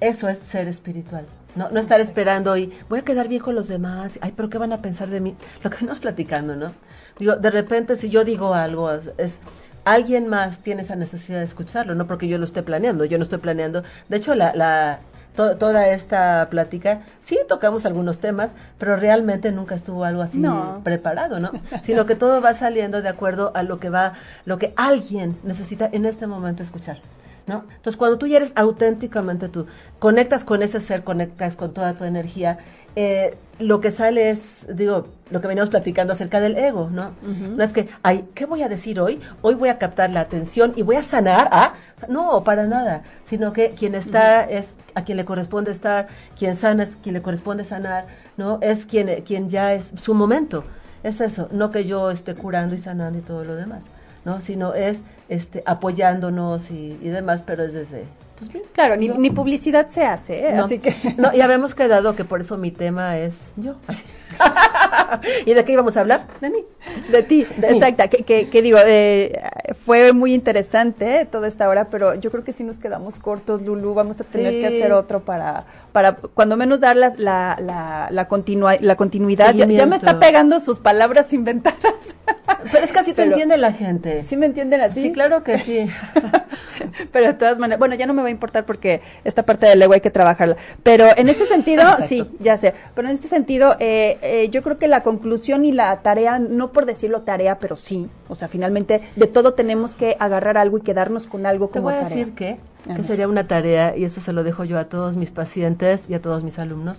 Eso es ser espiritual. No, no estar esperando y voy a quedar bien con los demás. Ay, pero ¿qué van a pensar de mí? Lo que nos platicando, ¿no? Digo, de repente si yo digo algo, es, es- alguien más tiene esa necesidad de escucharlo, no porque yo lo esté planeando, yo no estoy planeando. De hecho, la, la, to- toda esta plática, sí tocamos algunos temas, pero realmente nunca estuvo algo así
No.
preparado, ¿no? Sino que todo va saliendo de acuerdo a lo que va, lo que alguien necesita en este momento escuchar. ¿No? Entonces, cuando tú ya eres auténticamente tú, conectas con ese ser, conectas con toda tu energía, eh, lo que sale es, digo, lo que veníamos platicando acerca del ego, ¿no? No es que, ay, ¿qué voy a decir hoy? Hoy voy a captar la atención y voy a sanar, ¿ah? No, para nada, sino que quien está es a quien le corresponde estar, quien sana es quien le corresponde sanar, ¿no? Es quien, quien ya es su momento, es eso, no que yo esté curando y sanando y todo lo demás, ¿no? Sino es este, apoyándonos y, y demás, pero es desde... Pues bien,
Claro, ni, ni publicidad se hace, ¿eh?
no,
así que...
no, ya habíamos quedado que por eso mi tema es yo. ¿Y de qué íbamos a hablar? De mí.
De ti,
De
exacta, que, que, que digo, eh, fue muy interesante eh, toda esta hora, pero yo creo que si nos quedamos cortos, Lulu, vamos a tener
Sí.
que hacer otro para, para cuando menos dar las- la, la, la, continua- la continuidad. Ya, ya me está pegando sus palabras inventadas.
Pero es que así te
Pero-
entiende la gente.
¿Sí me entienden así?
Sí, claro que sí.
Pero de todas maneras, bueno, ya no me va a importar porque esta parte del ego hay que trabajarla. Pero en este sentido, sí, ya sé. Pero en este sentido, eh, eh, yo creo que la conclusión y la tarea, no por decirlo tarea, pero sí, o sea, finalmente de todo tenemos que agarrar algo y quedarnos con algo
Te
como
voy a
tarea.
decir que,
A
que
ver.
sería una tarea, y eso se lo dejo yo a todos mis pacientes y a todos mis alumnos,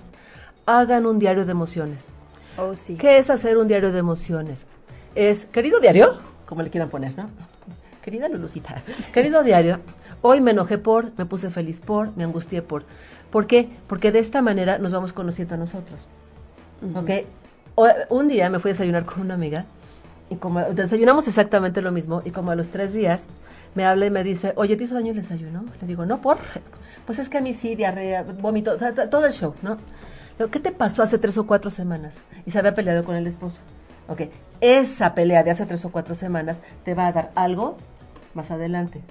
hagan un diario de emociones.
Oh, sí.
¿Qué es hacer un diario de emociones? Es, querido diario, como le quieran poner, ¿no? Querida Lulucita, querido diario, hoy me enojé por, me puse feliz por, me angustié por. ¿Por qué? Porque de esta manera nos vamos conociendo a nosotros. ¿Ok? O- un día me fui a desayunar con una amiga y como desayunamos exactamente lo mismo y como a los tres días me habla y me dice, oye, ¿te hizo daño el desayuno? Le digo, no, por. Pues es que a mí sí, diarrea, vómito, o sea, todo el show, ¿no? ¿Qué te pasó hace tres o cuatro semanas? Y se había peleado con el esposo. Ok, esa pelea de hace tres o cuatro semanas te va a dar algo más adelante.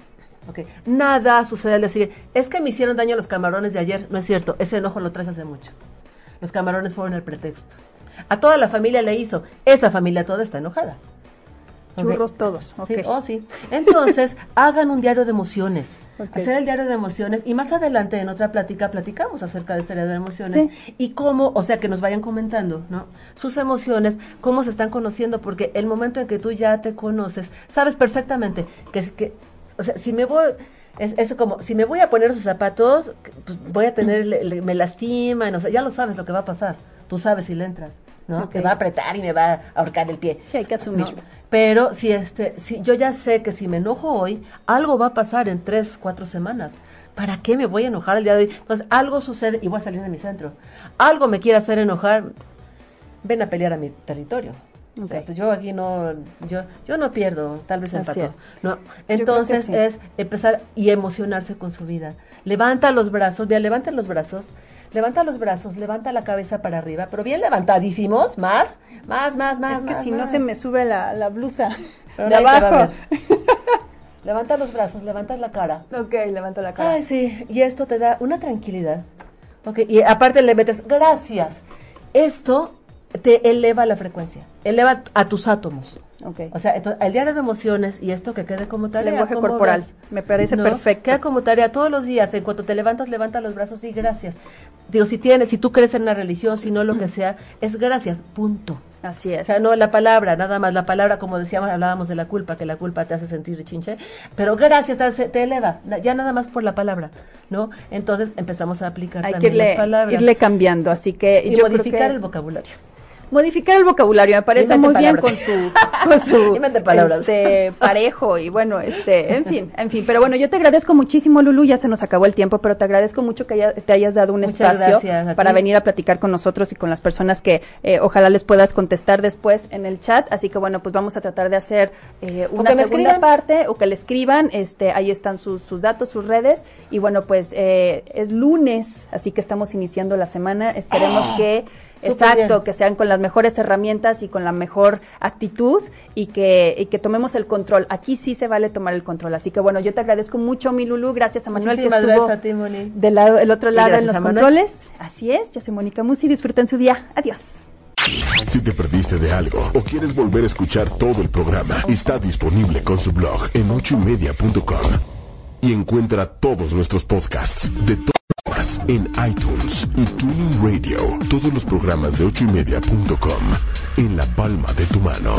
Ok, nada sucede al día siguiente. Es que me hicieron daño los camarones de ayer. No es cierto, ese enojo lo traes hace mucho. Los camarones fueron el pretexto. A toda la familia le hizo. Esa familia toda está enojada.
Churros todos.
Sí, oh, sí. Entonces, hagan un diario de emociones. Hacer el diario de emociones y más adelante en otra plática platicamos acerca de este diario de emociones y cómo, o sea, que nos vayan comentando, ¿no? Sus emociones, cómo se están conociendo, porque el momento en que tú ya te conoces, sabes perfectamente que, que o sea, si me voy, es, es como, si me voy a poner sus zapatos, pues voy a tener, le- le- me lastiman, o sea, ya lo sabes lo que va a pasar, tú sabes si le entras, ¿no? Que va a apretar y me va a ahorcar el pie.
Sí, hay que asumir.
¿no? Pero si este, si yo ya sé que si me enojo hoy, algo va a pasar en tres, cuatro semanas. ¿Para qué me voy a enojar el día de hoy? Entonces, algo sucede y voy a salir de mi centro. Algo me quiere hacer enojar, ven a pelear a mi territorio. Pues yo aquí no, yo, yo no pierdo, tal vez empató. ¿no? Entonces
sí.
es empezar y emocionarse con su vida. Levanta los brazos, bien, levanta los brazos, levanta los brazos, levanta la cabeza para arriba, pero bien levantadísimos, más, más, más, más.
es que
más,
si no se me sube la, la blusa
Pero
de abajo.
Levanta los brazos, levantas la cara.
ok, levanto la cara.
Ay, sí, y esto te da una tranquilidad. Ok, y aparte le metes, gracias. Esto te eleva la frecuencia, eleva a tus átomos.
Ok.
O sea, entonces, el diario de emociones y esto que quede como tarea.
Lenguaje
¿cómo
corporal.
ves?
Me parece
¿No?
perfecto.
Queda como tarea todos los días. En cuanto te levantas, levanta los brazos y gracias. Digo, si tienes, si tú crees en una religión, si no lo que sea, es gracias, punto.
Así
O
es.
sea, no la palabra, nada más. La palabra, como decíamos, hablábamos de la culpa, que la culpa te hace sentir chinche. Pero gracias, te, eleva. Ya nada más por la palabra, ¿no? Entonces empezamos a aplicar
Hay que
también las
irle,
palabras.
irle cambiando, así que
y
yo creo
modificar
que-
el vocabulario.
Modificar el vocabulario me parece
Invente
muy bien con su con su este, parejo y bueno este en fin en fin. Pero bueno yo te agradezco muchísimo Lulu ya se nos acabó el tiempo pero te agradezco mucho que haya- te hayas dado un
Muchas
espacio para venir a platicar con nosotros y con las personas que eh, ojalá les puedas contestar después en el chat. Así que bueno pues vamos a tratar de hacer eh, una
que
segunda
escriban.
parte o que le escriban este ahí están sus, sus datos sus redes. Y bueno pues eh, es lunes así que estamos iniciando la semana. Esperemos que
súper
exacto
bien.
que sean con las mejores herramientas y con la mejor actitud y que, y que tomemos el control. Aquí sí se vale tomar el control. Así que bueno, yo te agradezco mucho, mi Lulu. Gracias a Manuel
Muchísimas
que estuvo
gracias a ti, Moni.
del lado, el otro lado en los controles. Así es, yo soy Mónica Musi. Disfruten su día. Adiós.
Si te perdiste de algo o quieres volver a escuchar todo el programa, está disponible con su blog en ochoymedia.com. Y encuentra todos nuestros podcasts de en iTunes y Tuning Radio. Todos los programas de ochoymedia.com en la palma de tu mano.